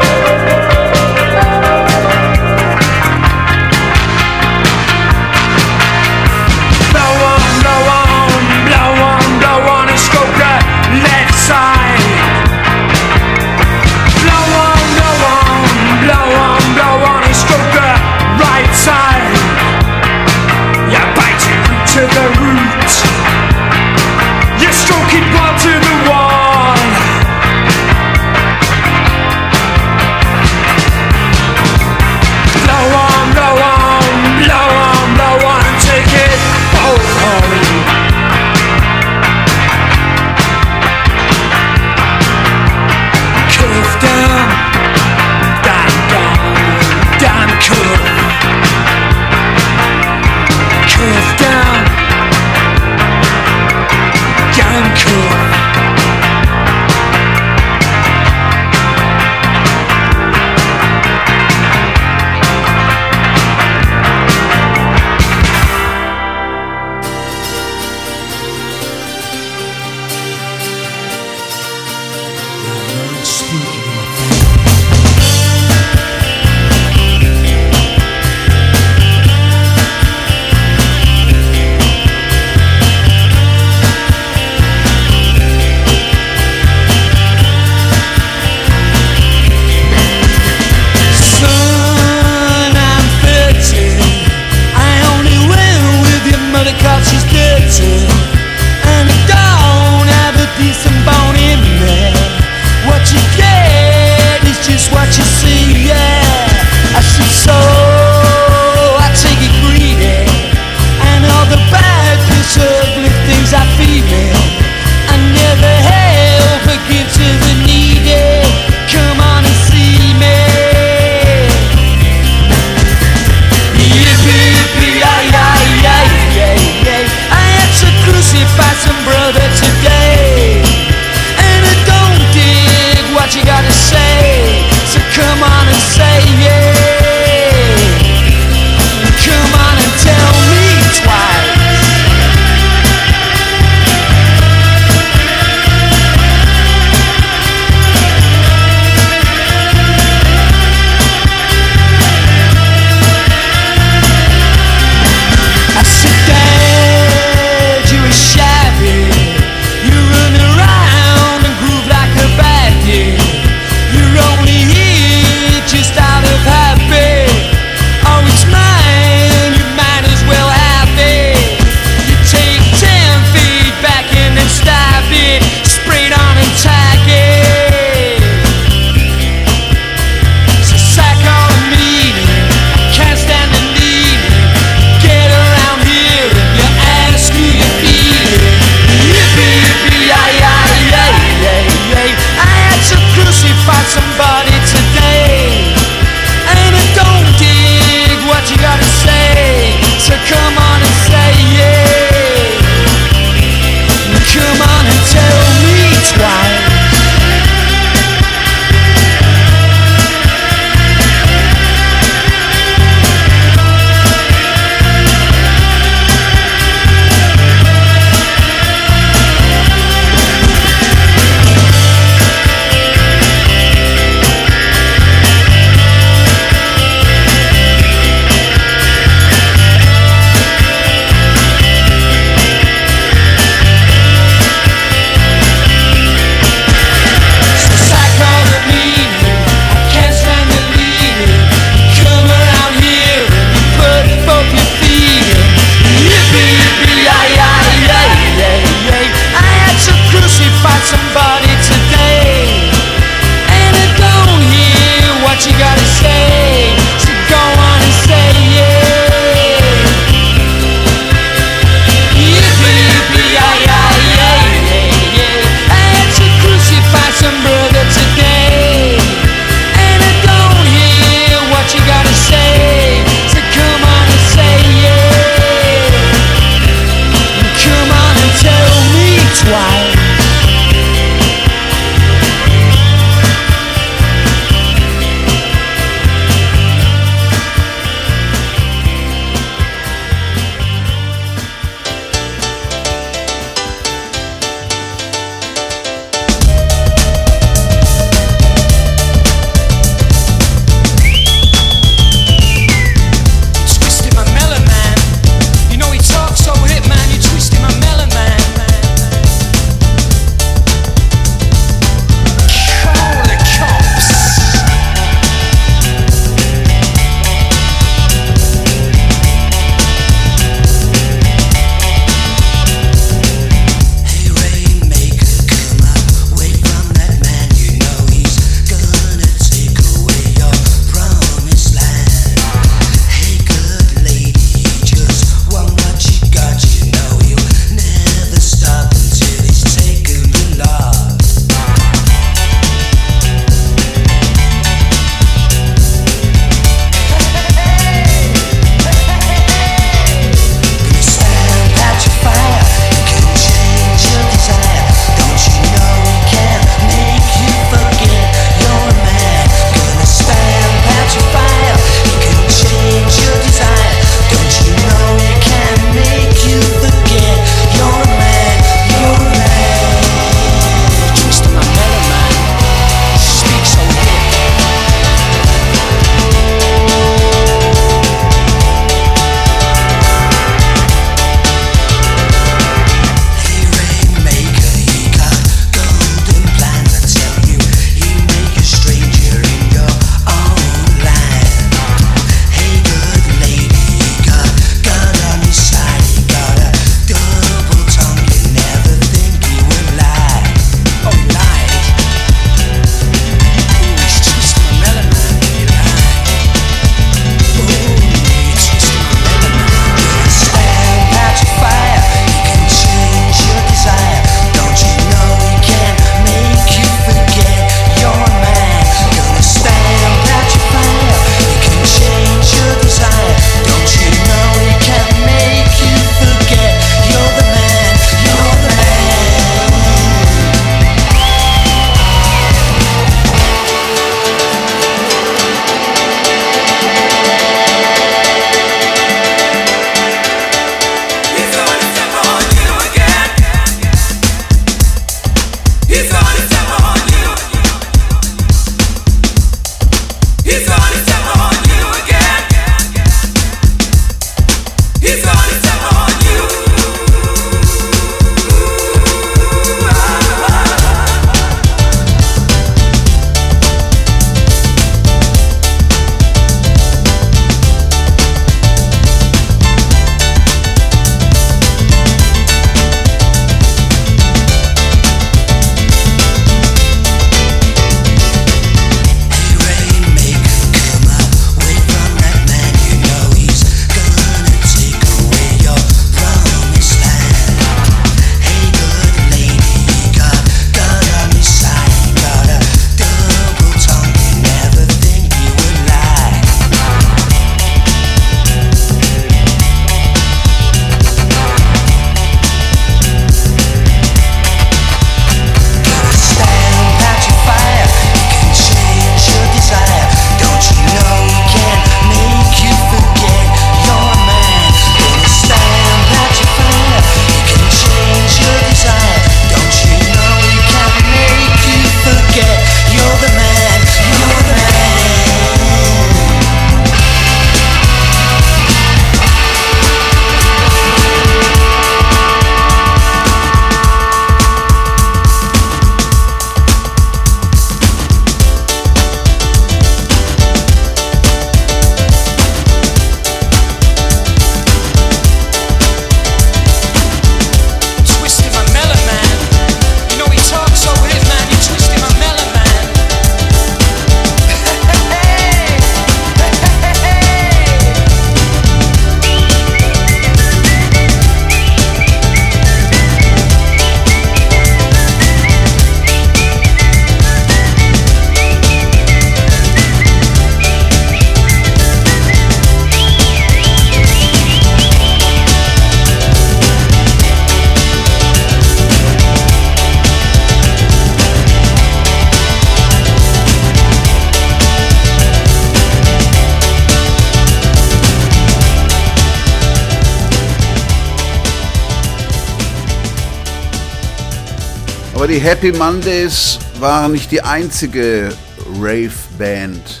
Happy Mondays waren nicht die einzige Rave-Band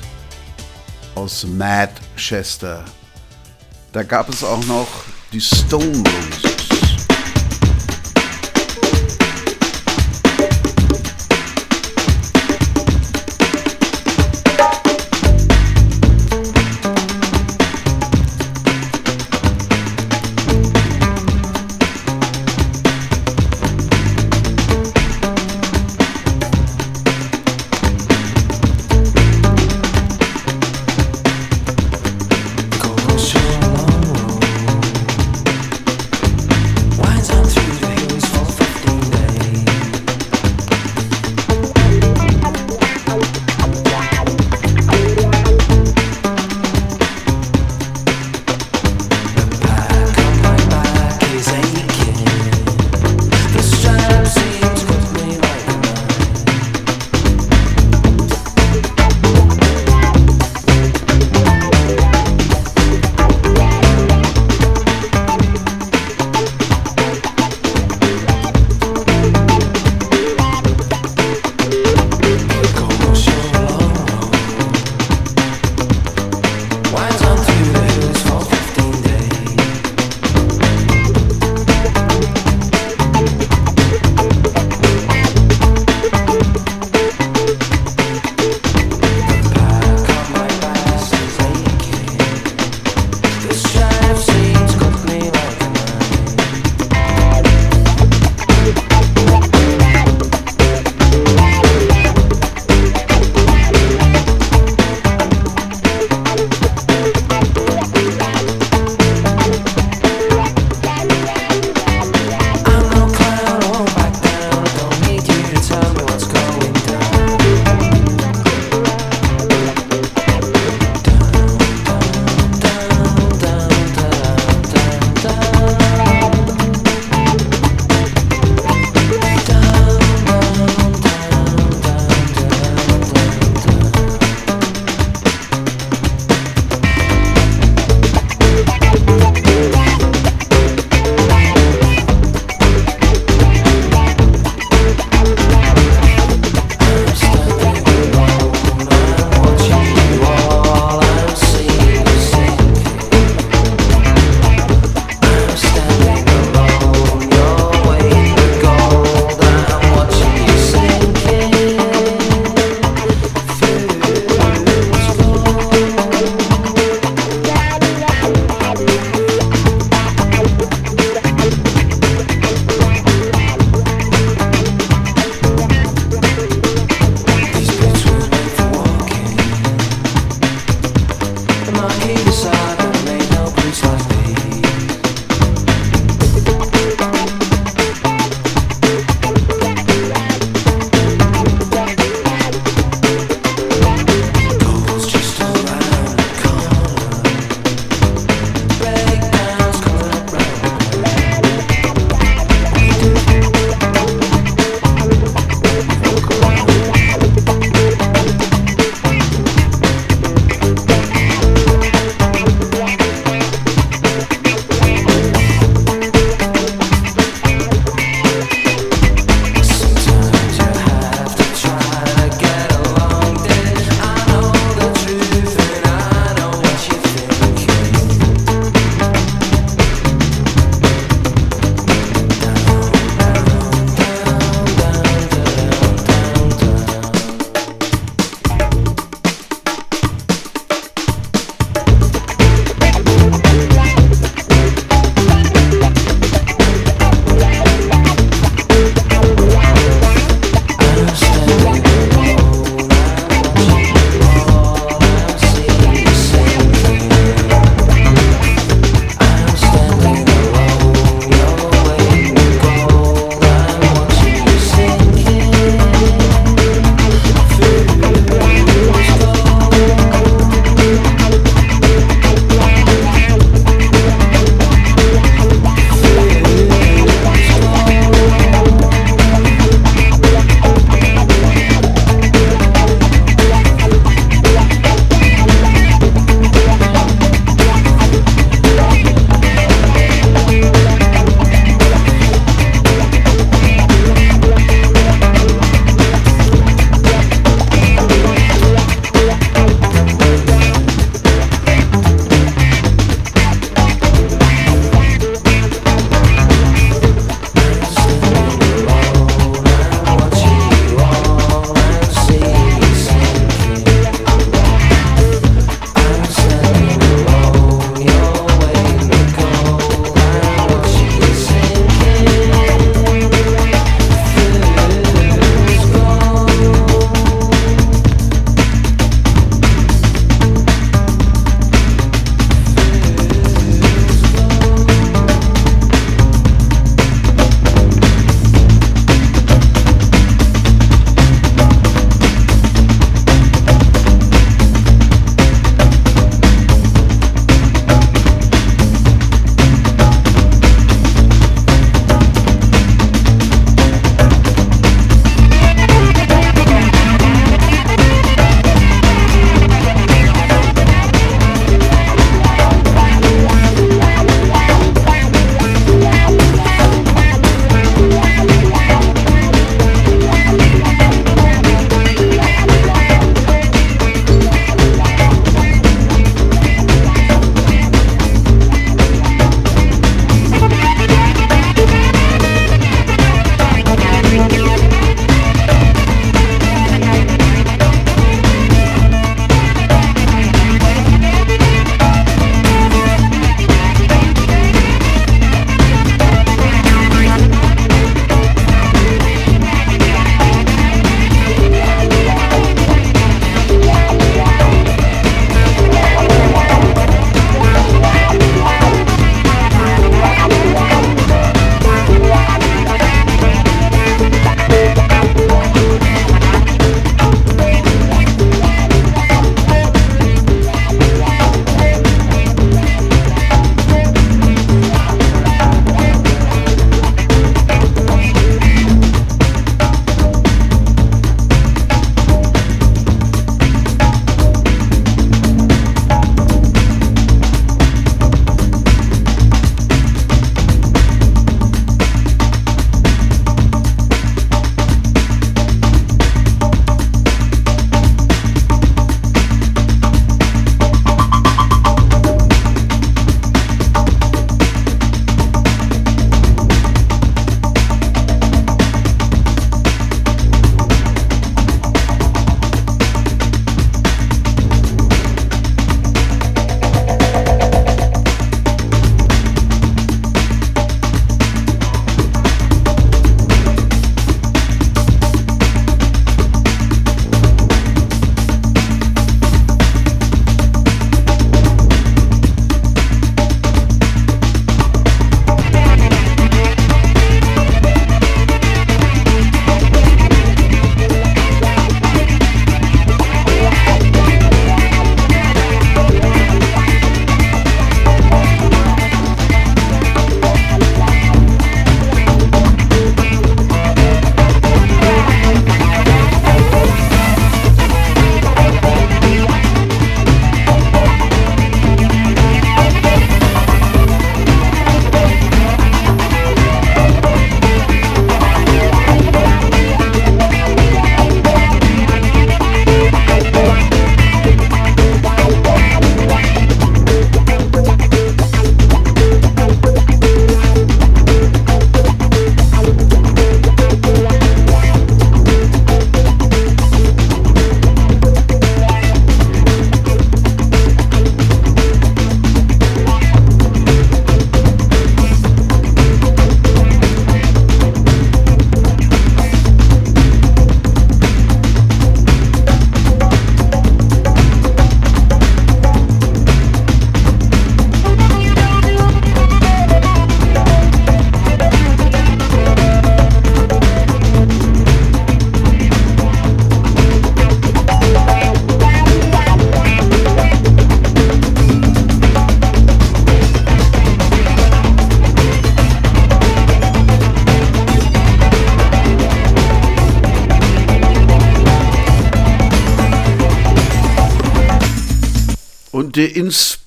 aus Manchester. Da gab es auch noch die Stone Roses.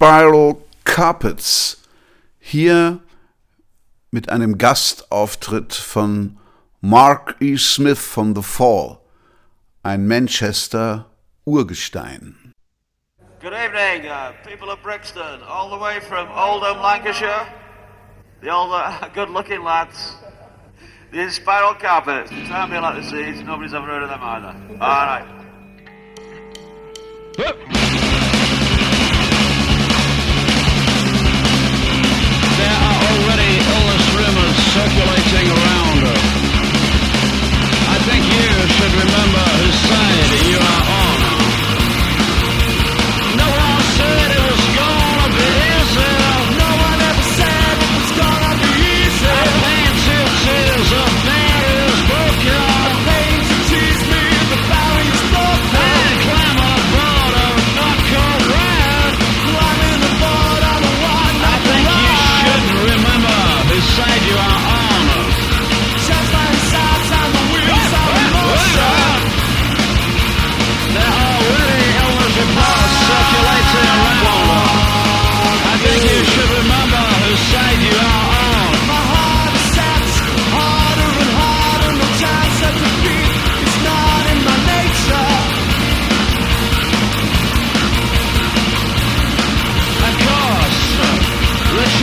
Spiral Carpets. Hier mit einem Gastauftritt von Mark E. Smith von The Fall, ein Manchester Urgestein. Good evening, uh, people of Brixton, all the way from Oldham, Lancashire. The old uh, good looking lads. The Spiral Carpets. It's time they like the seeds. Nobody's ever heard of them either. All right.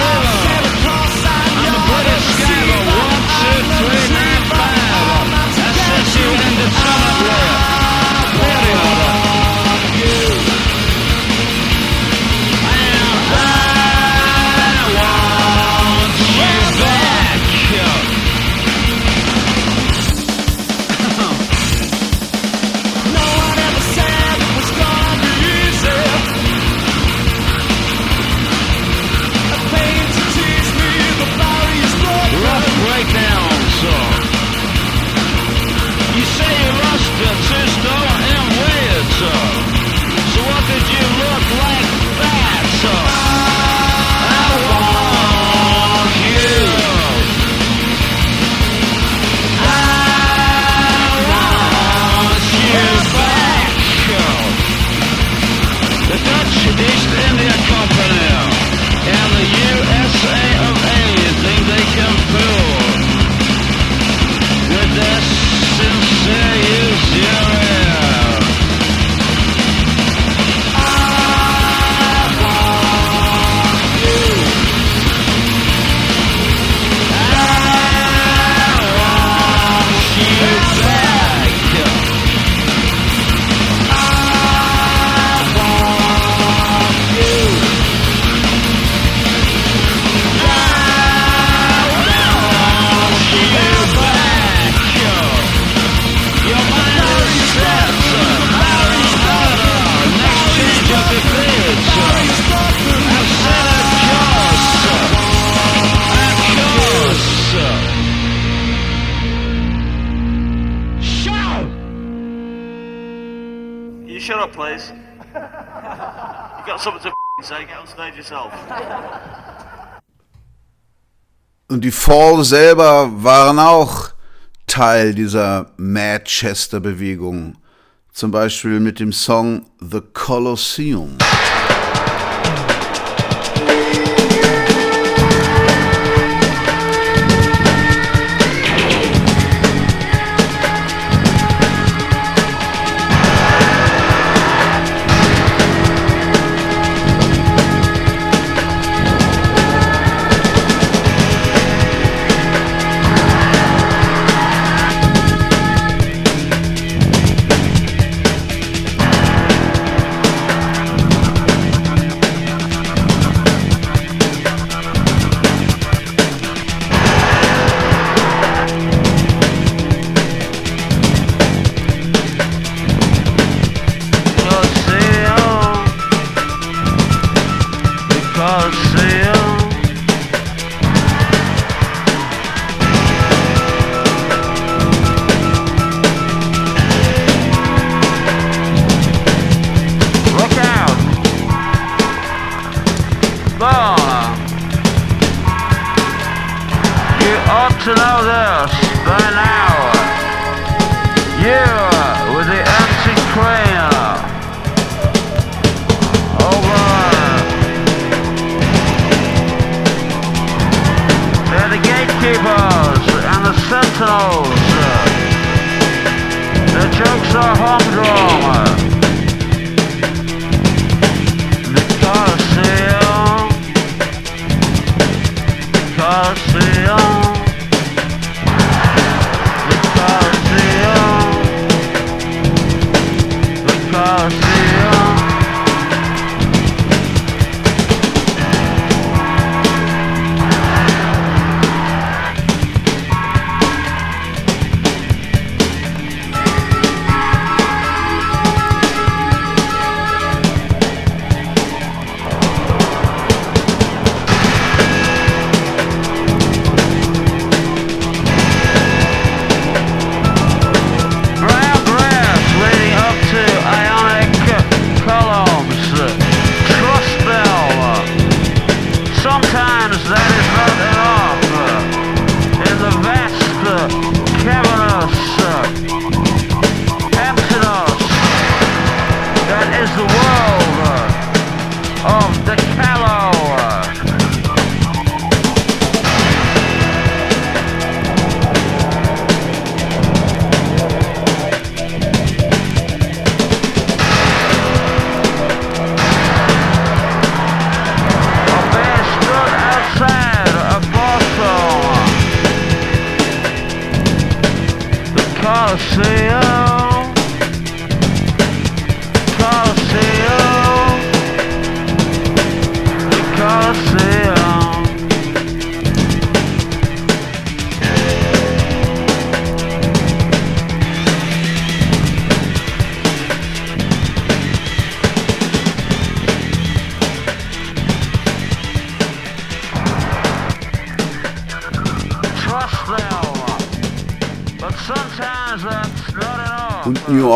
never die Fall selber waren auch Teil dieser Manchester-Bewegung. Zum Beispiel mit dem Song The Colosseum.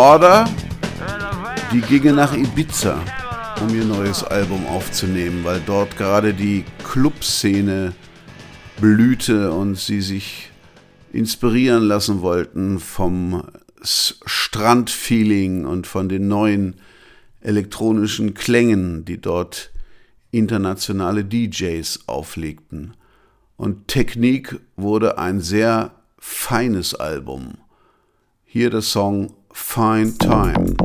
Order, die gingen nach Ibiza, um ihr neues Album aufzunehmen, weil dort gerade die Clubszene blühte und sie sich inspirieren lassen wollten vom Strandfeeling und von den neuen elektronischen Klängen, die dort internationale DJs auflegten. Und Technik wurde ein sehr feines Album. Hier der Song Fine Time.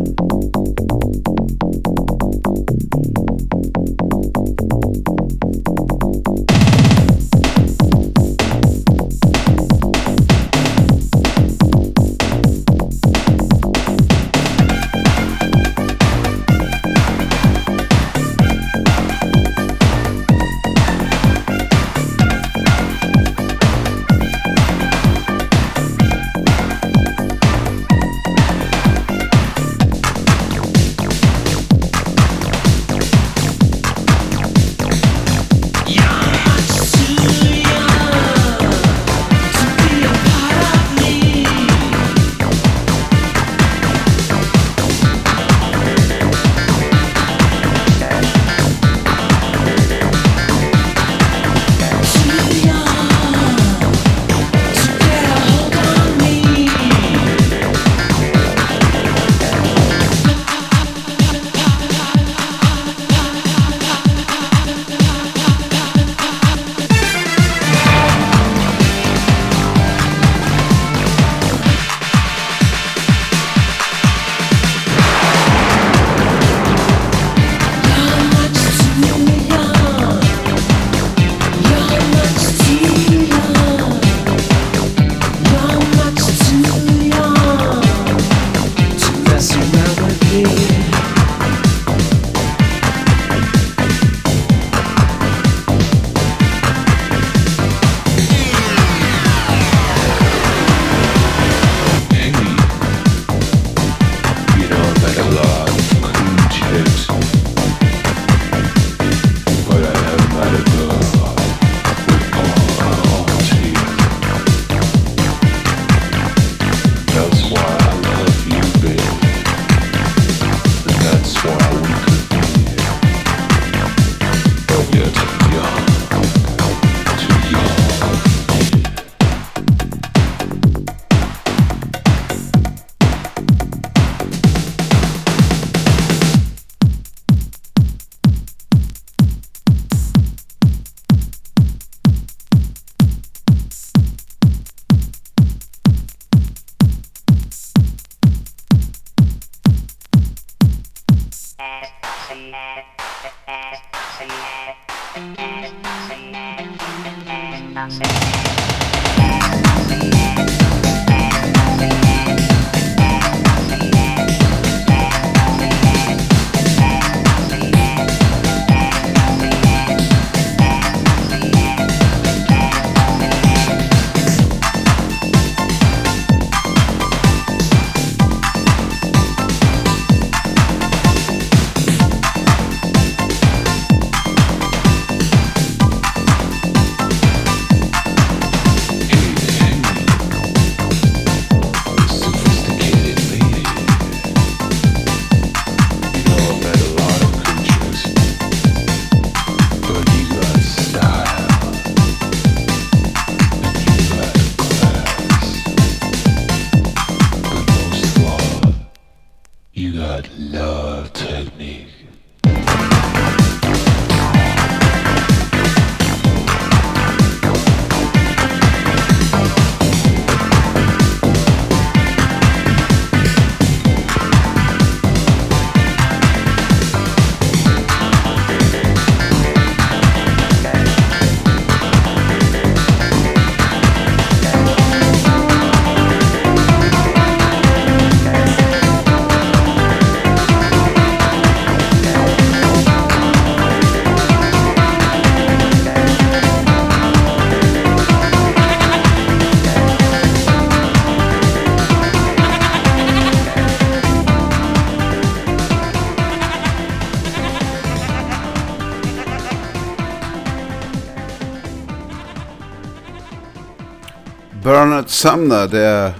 Sumner, der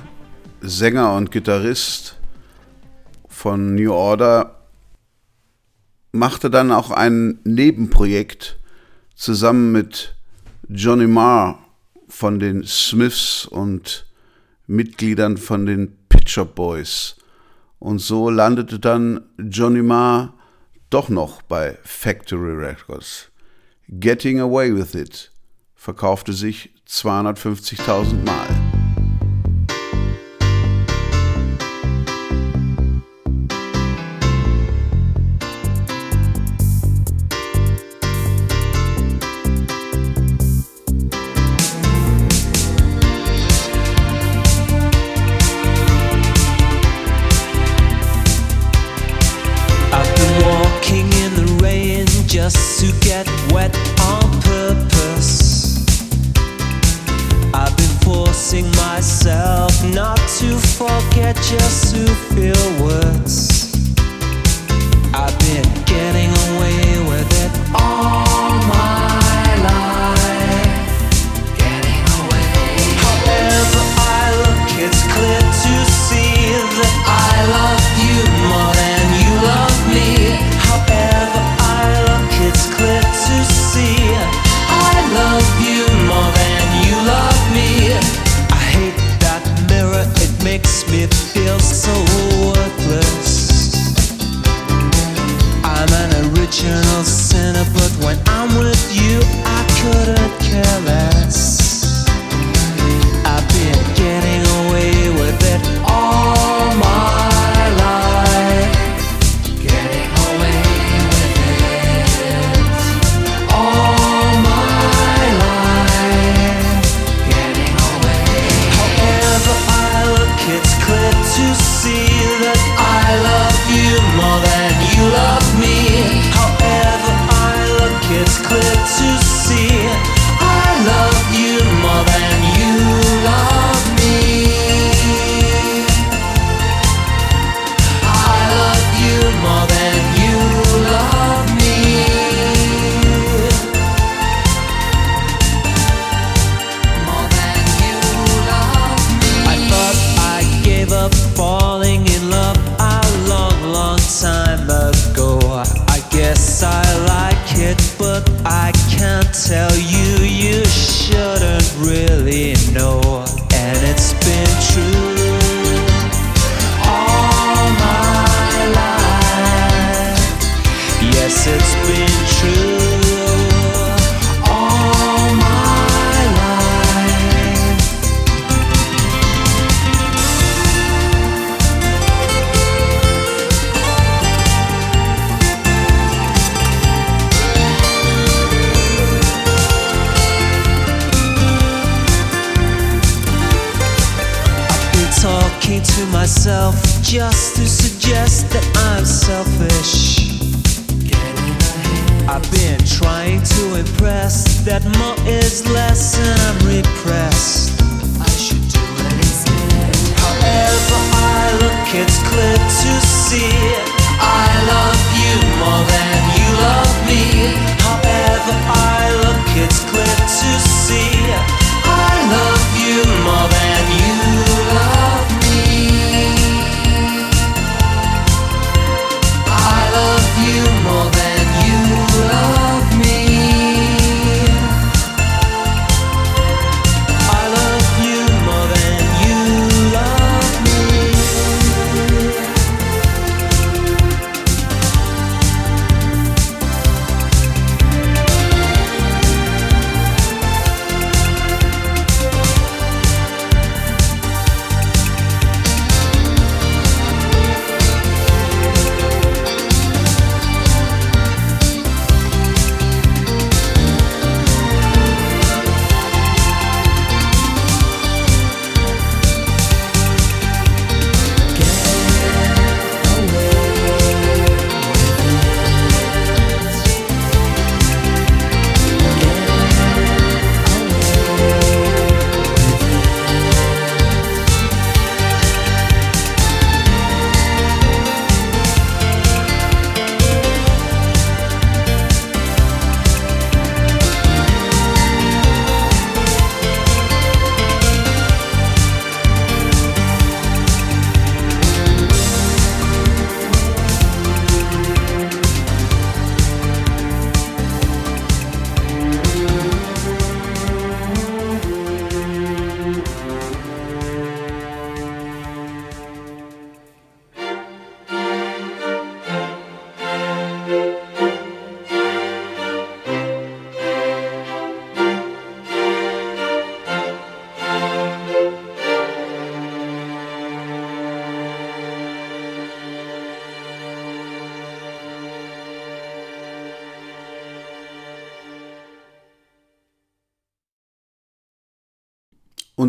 Sänger und Gitarrist von New Order, machte dann auch ein Nebenprojekt zusammen mit Johnny Marr von den Smiths und Mitgliedern von den Pitcher Boys. Und so landete dann Johnny Marr doch noch bei Factory Records. Getting Away with It verkaufte sich 250.000 Mal.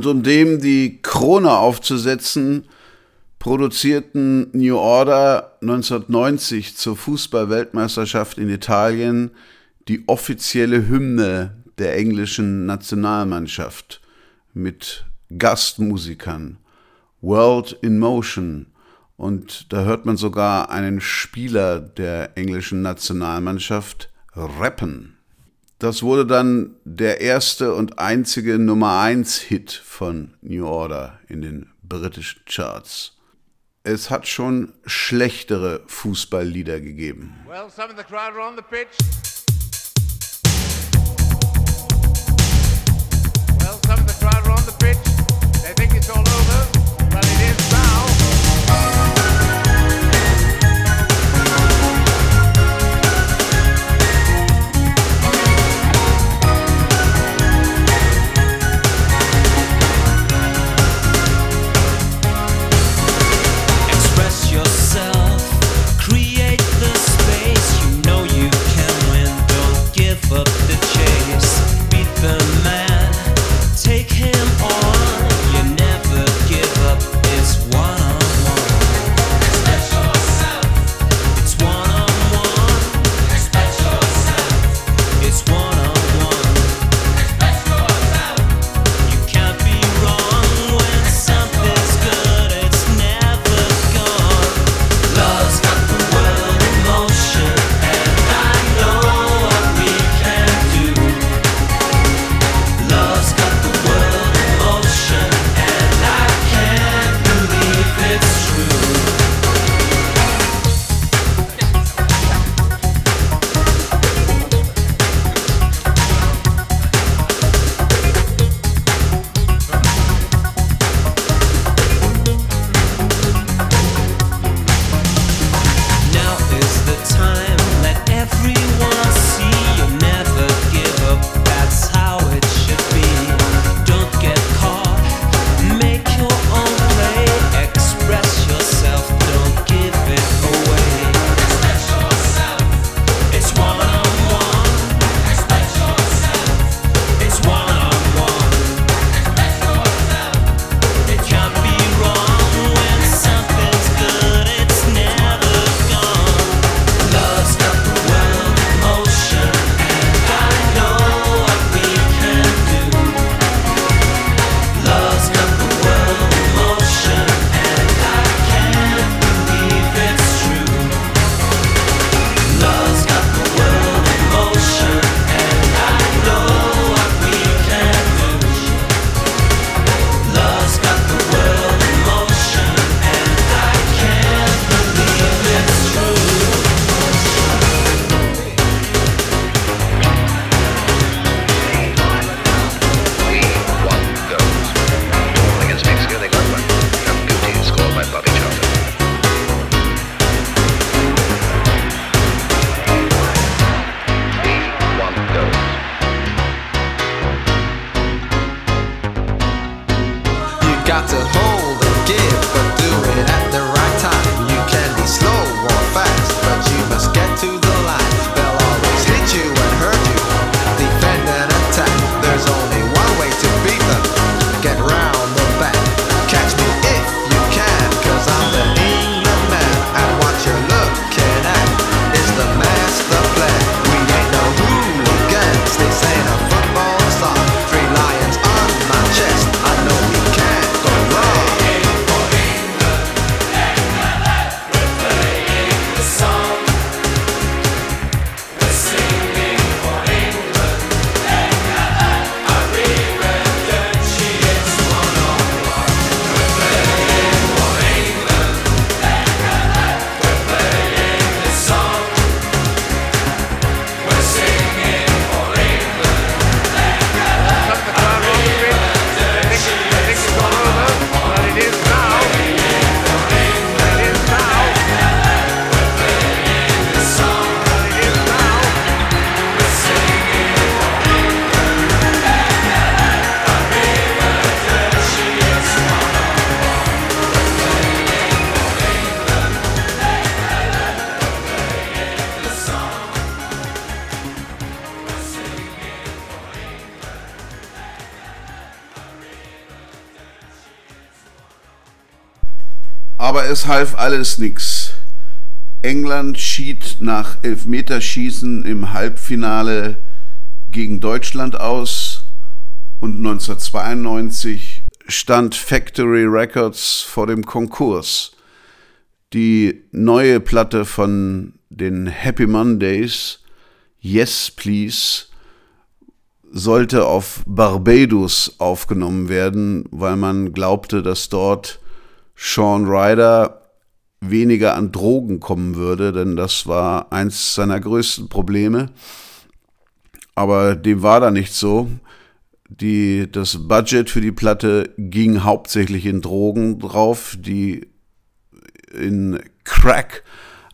Und um dem die Krone aufzusetzen, produzierten New Order 1990 zur Fußball-Weltmeisterschaft in Italien die offizielle Hymne der englischen Nationalmannschaft mit Gastmusikern, World in Motion. Und da hört man sogar einen Spieler der englischen Nationalmannschaft rappen. Das wurde dann der erste und einzige Nummer 1 Hit von New Order in den britischen Charts. Es hat schon schlechtere Fußballlieder gegeben. Well, some of the crowd are on the pitch. Well, some of the crowd are on the pitch. They think it's all take him. Es half alles nichts. England schied nach Elfmeterschießen im Halbfinale gegen Deutschland aus und 1992 stand Factory Records vor dem Konkurs. Die neue Platte von den Happy Mondays, Yes Please, sollte auf Barbados aufgenommen werden, weil man glaubte, dass dort Sean Ryder weniger an Drogen kommen würde, denn das war eins seiner größten Probleme. Aber dem war da nicht so. Die, das Budget für die Platte ging hauptsächlich in Drogen drauf, die in Crack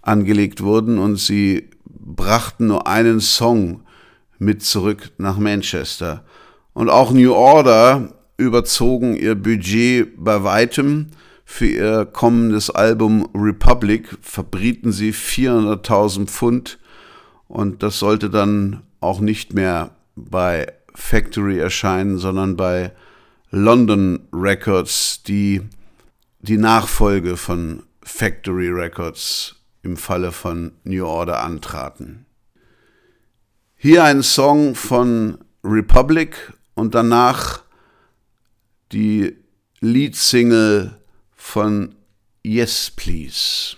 angelegt wurden und sie brachten nur einen Song mit zurück nach Manchester. Und auch New Order überzogen ihr Budget bei weitem. Für ihr kommendes Album Republic verbrieten sie 400.000 Pfund und das sollte dann auch nicht mehr bei Factory erscheinen, sondern bei London Records, die die Nachfolge von Factory Records im Falle von New Order antraten. Hier ein Song von Republic und danach die Leadsingle von Yes Please.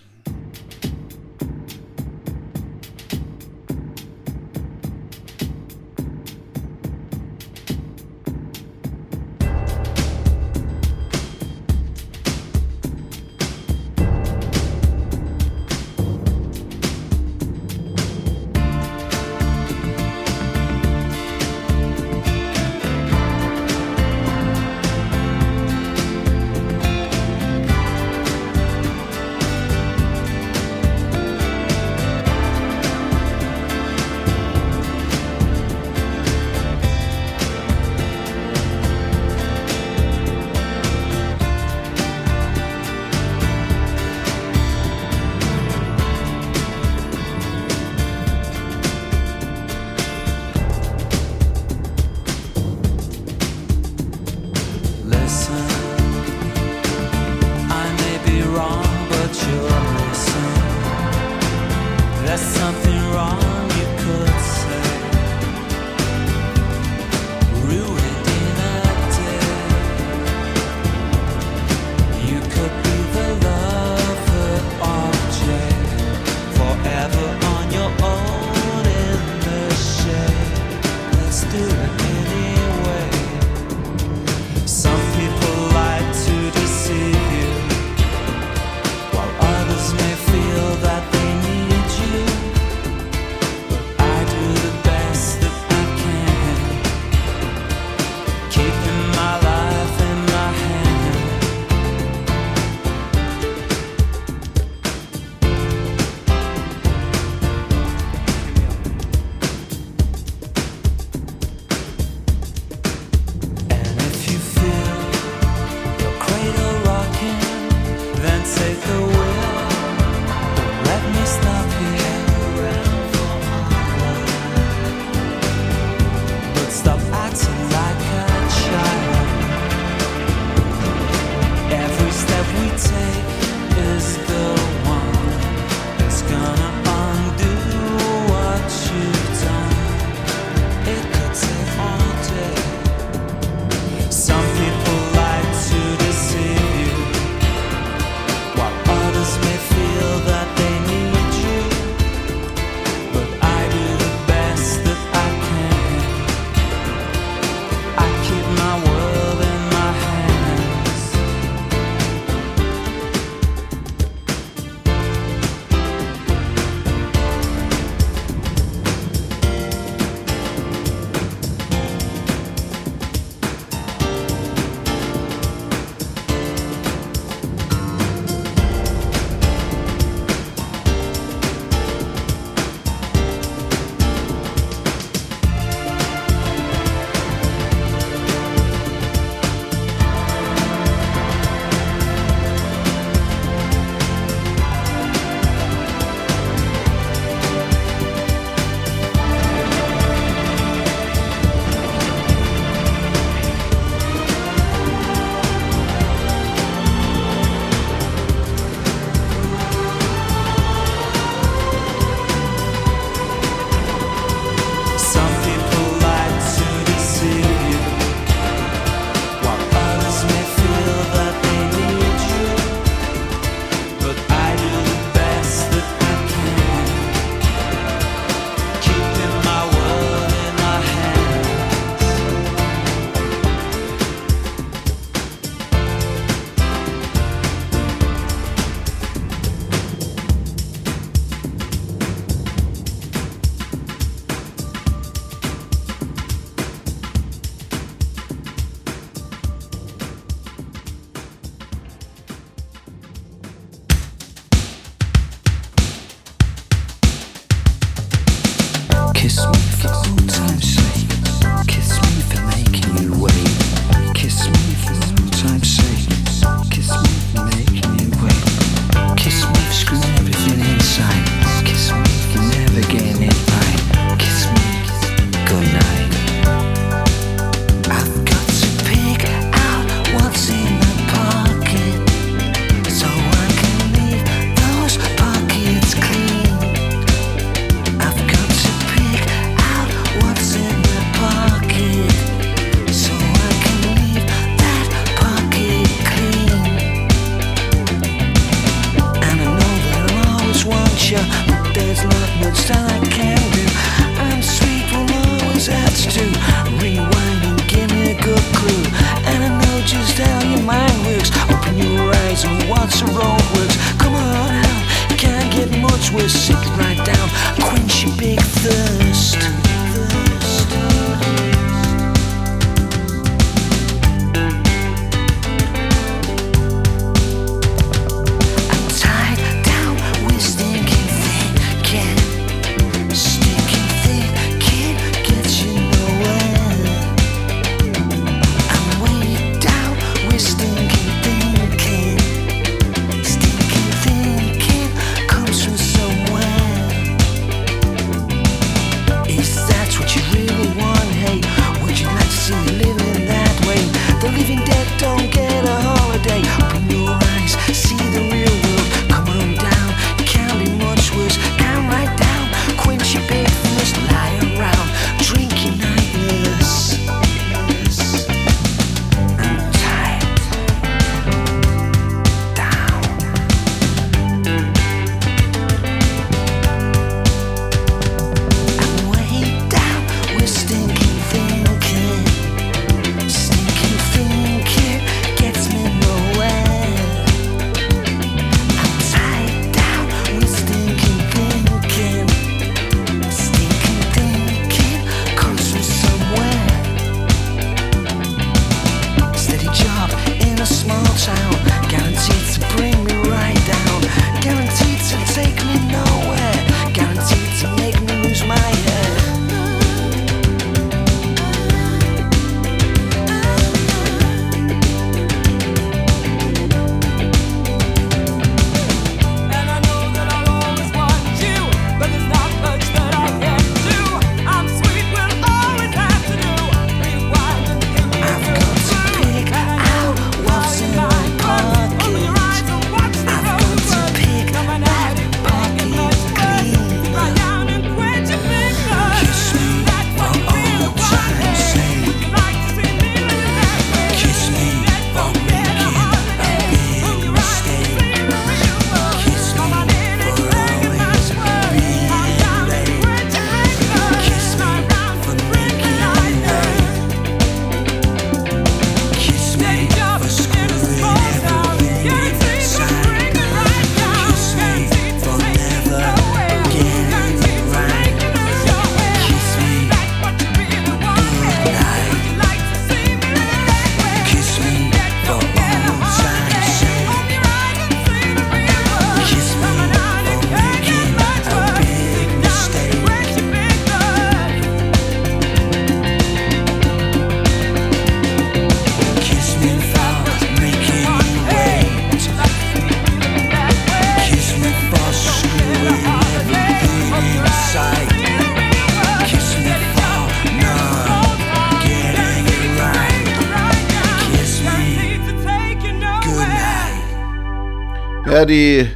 Die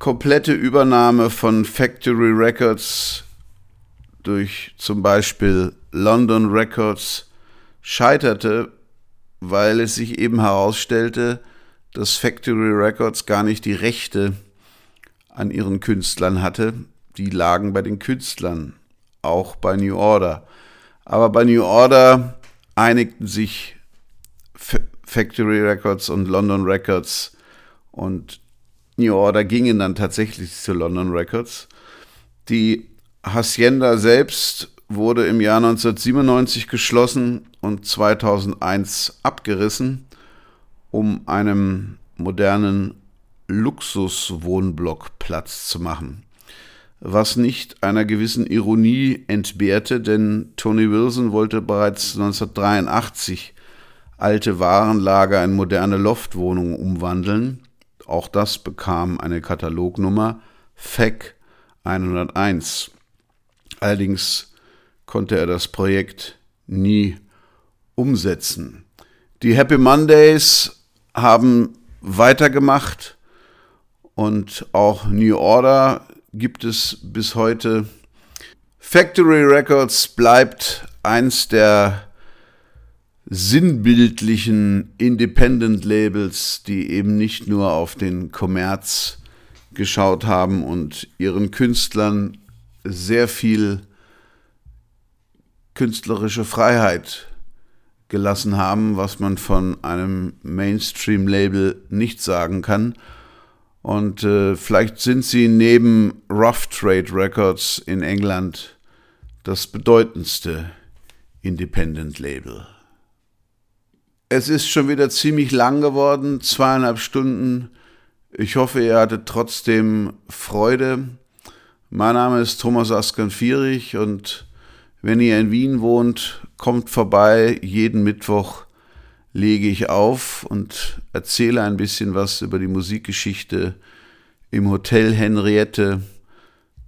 komplette Übernahme von Factory Records durch zum Beispiel London Records scheiterte, weil es sich eben herausstellte, dass Factory Records gar nicht die Rechte an ihren Künstlern hatte. Die lagen bei den Künstlern, auch bei New Order. Aber bei New Order einigten sich Fa- Factory Records und London Records und New Order gingen dann tatsächlich zu London Records. Die Hacienda selbst wurde im Jahr 1997 geschlossen und 2001 abgerissen, um einem modernen Luxuswohnblock Platz zu machen. Was nicht einer gewissen Ironie entbehrte, denn Tony Wilson wollte bereits 1983 alte Warenlager in moderne Loftwohnungen umwandeln. Auch das bekam eine Katalognummer FAC 101. Allerdings konnte er das Projekt nie umsetzen. Die Happy Mondays haben weitergemacht und auch New Order gibt es bis heute. Factory Records bleibt eins der sinnbildlichen Independent Labels, die eben nicht nur auf den Kommerz geschaut haben und ihren Künstlern sehr viel künstlerische Freiheit gelassen haben, was man von einem Mainstream-Label nicht sagen kann. Und äh, vielleicht sind sie neben Rough Trade Records in England das bedeutendste Independent-Label. Es ist schon wieder ziemlich lang geworden, zweieinhalb Stunden. Ich hoffe, ihr hattet trotzdem Freude. Mein Name ist Thomas Askan-Vierich und wenn ihr in Wien wohnt, kommt vorbei. Jeden Mittwoch lege ich auf und erzähle ein bisschen was über die Musikgeschichte im Hotel Henriette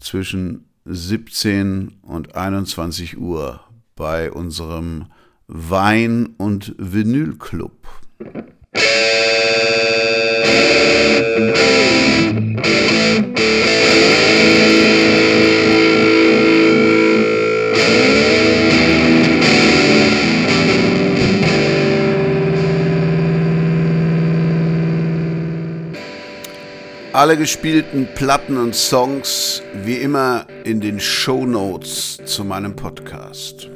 zwischen 17 und 21 Uhr bei unserem Wein- und Vinylclub. Alle gespielten Platten und Songs wie immer in den Show Notes zu meinem Podcast.